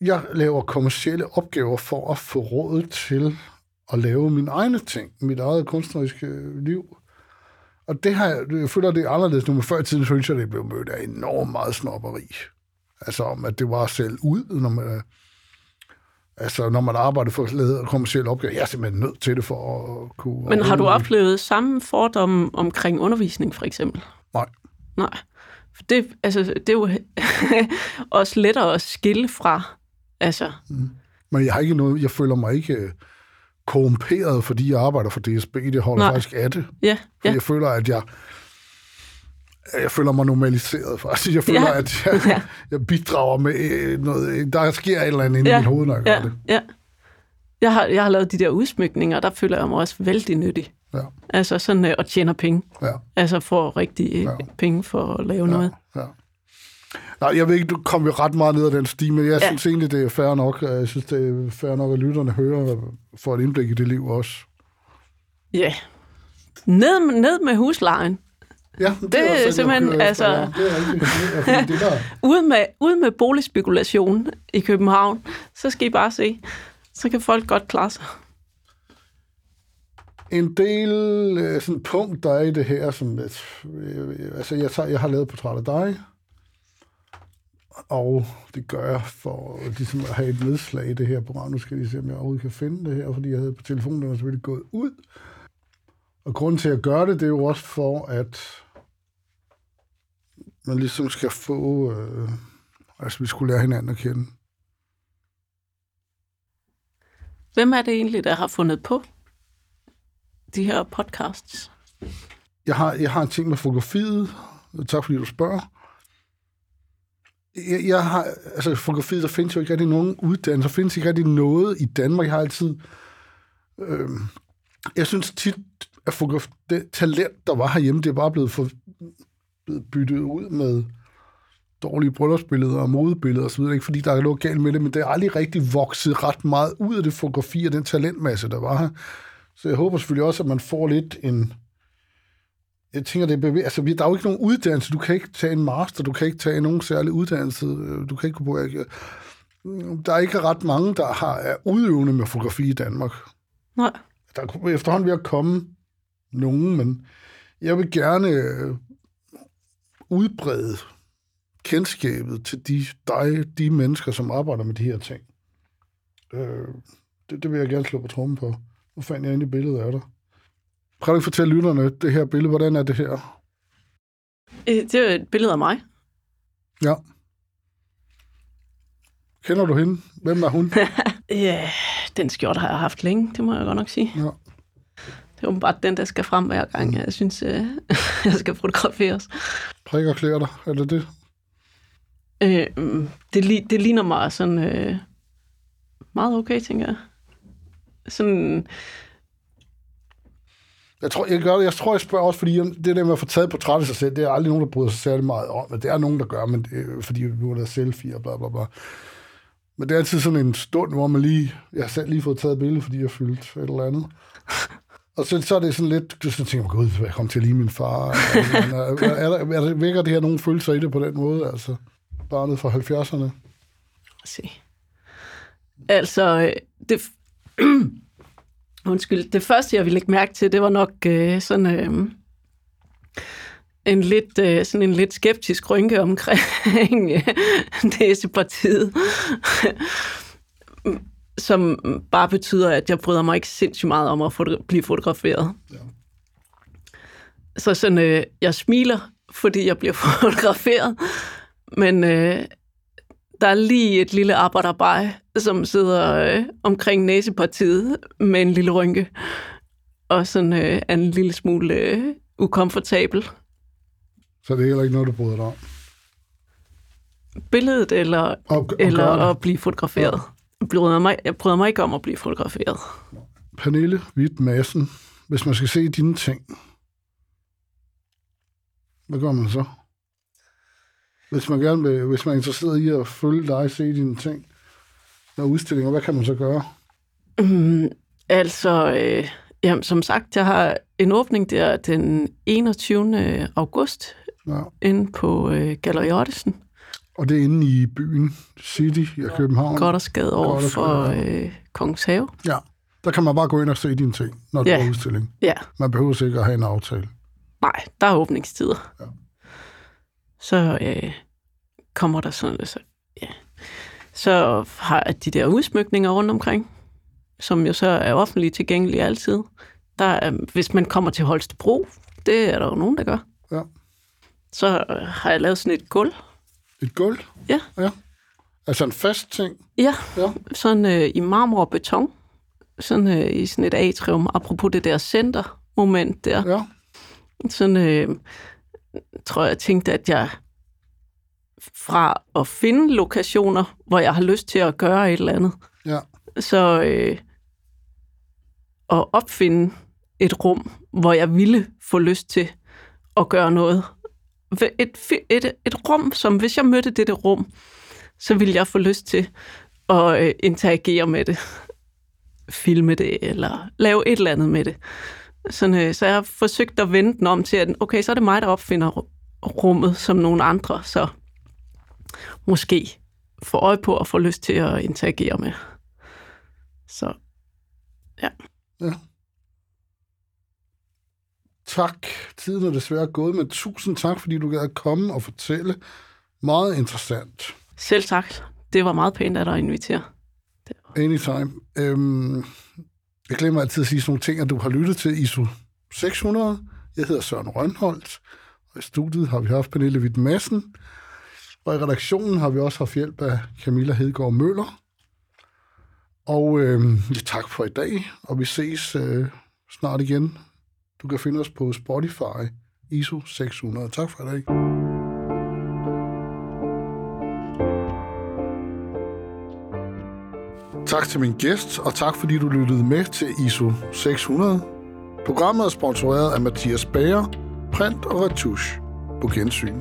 jeg laver kommersielle opgaver for at få råd til at lave mine egne ting, mit eget kunstneriske liv. Og det har jeg, jeg føler, det er anderledes nu, men før i tiden synes jeg, det blev mødt af enormt meget snopperi. Altså om, at det var selv ud, når man, Altså, når man arbejder for at lave kommersielle opgaver, jeg er simpelthen nødt til det for at kunne... Men har du oplevet samme fordomme omkring undervisning, for eksempel? Nej. Nej. For det, altså, det er jo (laughs) også lettere at skille fra. Altså. Mm. Men jeg har ikke noget, jeg føler mig ikke øh, korrumperet, fordi jeg arbejder for DSB. Det holder Nej. faktisk af det. Ja, ja. jeg føler, at jeg jeg føler mig normaliseret faktisk. Jeg føler, ja. at jeg, ja. jeg bidrager med øh, noget. Der sker et eller andet inde ja. i mit hoved, når jeg ja. gør det. Ja. Jeg har, jeg har lavet de der udsmykninger, og der føler jeg mig også vældig nyttig. Ja. Altså sådan at tjene penge. Ja. Altså få rigtig ja. penge for at lave ja. noget. Ja. Nej, jeg ved ikke, du kom jo ret meget ned ad den sti, men jeg ja. synes egentlig, det er fair nok. Jeg synes, det er fair nok, at lytterne hører for et indblik i det liv også. Ja. Ned, ned med huslejen. Ja, det, det er, simpelthen, altså... Ja, det er det der. (laughs) ude, med, ude med boligspekulation i København, så skal I bare se. Så kan folk godt klare sig. En del øh, sådan punkt, der er i det her, som, øh, altså jeg, tager, jeg har lavet portræt af dig, og det gør jeg for ligesom at have et nedslag i det her program. Nu skal jeg se, om jeg overhovedet kan finde det her, fordi jeg havde på telefonen, der var selvfølgelig gået ud. Og grunden til at gøre det, det er jo også for, at man ligesom skal få... Øh, altså, vi skulle lære hinanden at kende. Hvem er det egentlig, der har fundet på de her podcasts? Jeg har, jeg har en ting med fotografiet. Tak fordi du spørger. Jeg, jeg har, altså fotografiet, der findes jo ikke rigtig nogen uddannelse, der findes ikke rigtig noget i Danmark. Jeg har altid, øh, jeg synes tit, at det talent, der var herhjemme, det er bare blevet for, blevet byttet ud med dårlige bryllupsbilleder og modebilleder osv., ikke fordi der er noget galt med det, men det er aldrig rigtig vokset ret meget ud af det fotografi og den talentmasse, der var her. Så jeg håber selvfølgelig også, at man får lidt en... Jeg tænker, det er bevæ- altså, der er jo ikke nogen uddannelse. Du kan ikke tage en master, du kan ikke tage nogen særlig uddannelse. Du kan ikke gå på... Der er ikke ret mange, der har, er udøvende med fotografi i Danmark. Nej. Der er efterhånden ved at komme nogen, men jeg vil gerne udbrede kendskabet til de, dig, de mennesker, som arbejder med de her ting. Øh, det, det vil jeg gerne slå på trummen på. Nu fandt jeg i billedet af dig. Prøv at fortælle lytterne det her billede. Hvordan er det her? Øh, Det er et billede af mig. Ja. Kender du hende? Hvem er hun? (laughs) Ja, den skjorte har jeg haft længe, det må jeg godt nok sige. Ja. Det er åbenbart den, der skal frem hver gang, jeg synes, øh, (laughs) jeg skal fotograferes. Prikker klæder dig, er det det? Øh, det, li- det ligner mig sådan øh, meget okay, tænker jeg. Sådan, Jeg tror, jeg gør det. Jeg tror, jeg spørger også, fordi det der med at få taget portræt af sig selv, det er aldrig nogen, der bryder sig særlig meget om. Men det er nogen, der gør, men det, er, fordi vi må der selfie og bla bla bla. Men det er altid sådan en stund, hvor man lige... Jeg har selv lige fået taget et billede, fordi jeg fyldte et eller andet. Og så, så er det sådan lidt... Så tænker jeg, gud, jeg kom til at lide min far. (laughs) Øh, er, er, er, er vækker det her nogle følelser i det på den måde? Altså, barnet fra 70'erne. Se. Altså, øh, det, (clears throat) undskyld, det første, jeg ville lægge mærke til, det var nok øh, sådan øh, en lidt, øh, sådan en lidt skeptisk rynke omkring (laughs) øh, næsepartiet, som bare betyder, at jeg bryder mig ikke sindssygt meget om at foto- blive fotograferet. Ja. Så sådan, øh, jeg smiler, fordi jeg bliver (laughs) fotograferet, men øh, der er lige et lille arbejderbej, som sidder øh, omkring næsepartiet med en lille rynke, og sådan øh, er en lille smule øh, ukomfortabel. Så det er heller ikke noget, du bryder dig om. Billedet eller, og eller at blive fotograferet. Jeg bryder, mig, jeg bryder mig ikke om at blive fotograferet. Pernille Hvidt Madsen, hvis man skal se dine ting, hvad gør man så? Hvis man gerne vil, hvis man er interesseret i at følge dig, se dine ting, og udstillinger, hvad kan man så gøre? Mm, altså, øh, jamen, som sagt, jeg har en åbning der den 21. august Ja. inde på øh, Galleri Ottesen. Og det er inde i byen City i København. Goddersgade over for øh, Kongens Have. Ja, der kan man bare gå ind og se dine ting, når du Ja. er udstilling. Ja, Man behøver sikkert at have en aftale. nej, der er åbningstider. Ja. Så øh, kommer der sådan, så, ja. så har de der udsmykninger rundt omkring, som jo så er offentligt tilgængelige altid. Der er, hvis man kommer til Holstebro, det er der jo nogen, der gør. Ja. Så har jeg lavet sådan et gulv. Et gulv? Ja. ja. Altså en fast ting? Ja, Ja. sådan øh, i marmor og beton. Sådan øh, i sådan et atrium, apropos det der center-moment der. Ja. Sådan øh, tror jeg, jeg tænkte, at jeg fra at finde lokationer, hvor jeg har lyst til at gøre et eller andet, Ja. så øh, at opfinde et rum, hvor jeg ville få lyst til at gøre noget. Et, et, et rum, som hvis jeg mødte dette rum, så ville jeg få lyst til at øh, interagere med det. Filme det, eller lave et eller andet med det. Sådan, øh, så jeg har forsøgt at vende den om til, at okay, så er det mig, der opfinder rummet som nogle andre, så måske få øje på og få lyst til at interagere med. Så ja. Tak. Tiden er desværre gået, men tusind tak, fordi du gad at komme og fortælle. Meget interessant. selv tak. Det var meget pænt af dig at invitere. Anytime. Øhm, jeg glemmer altid at sige sådan nogle ting, at du har lyttet til ISO 600. Jeg hedder Søren Rønholdt, og i studiet har vi haft Pernille Witt Madsen, og i redaktionen har vi også haft hjælp af Camilla Hedegaard Møller. Og ja, tak for i dag, og vi ses øh, snart igen. Du kan finde os på Spotify, ISO 600. Tak for i dag. Tak til min gæst, og tak fordi du lyttede med til ISO 600. Programmet er sponsoreret af Mathias Bager, Print og Retouche. På gensyn.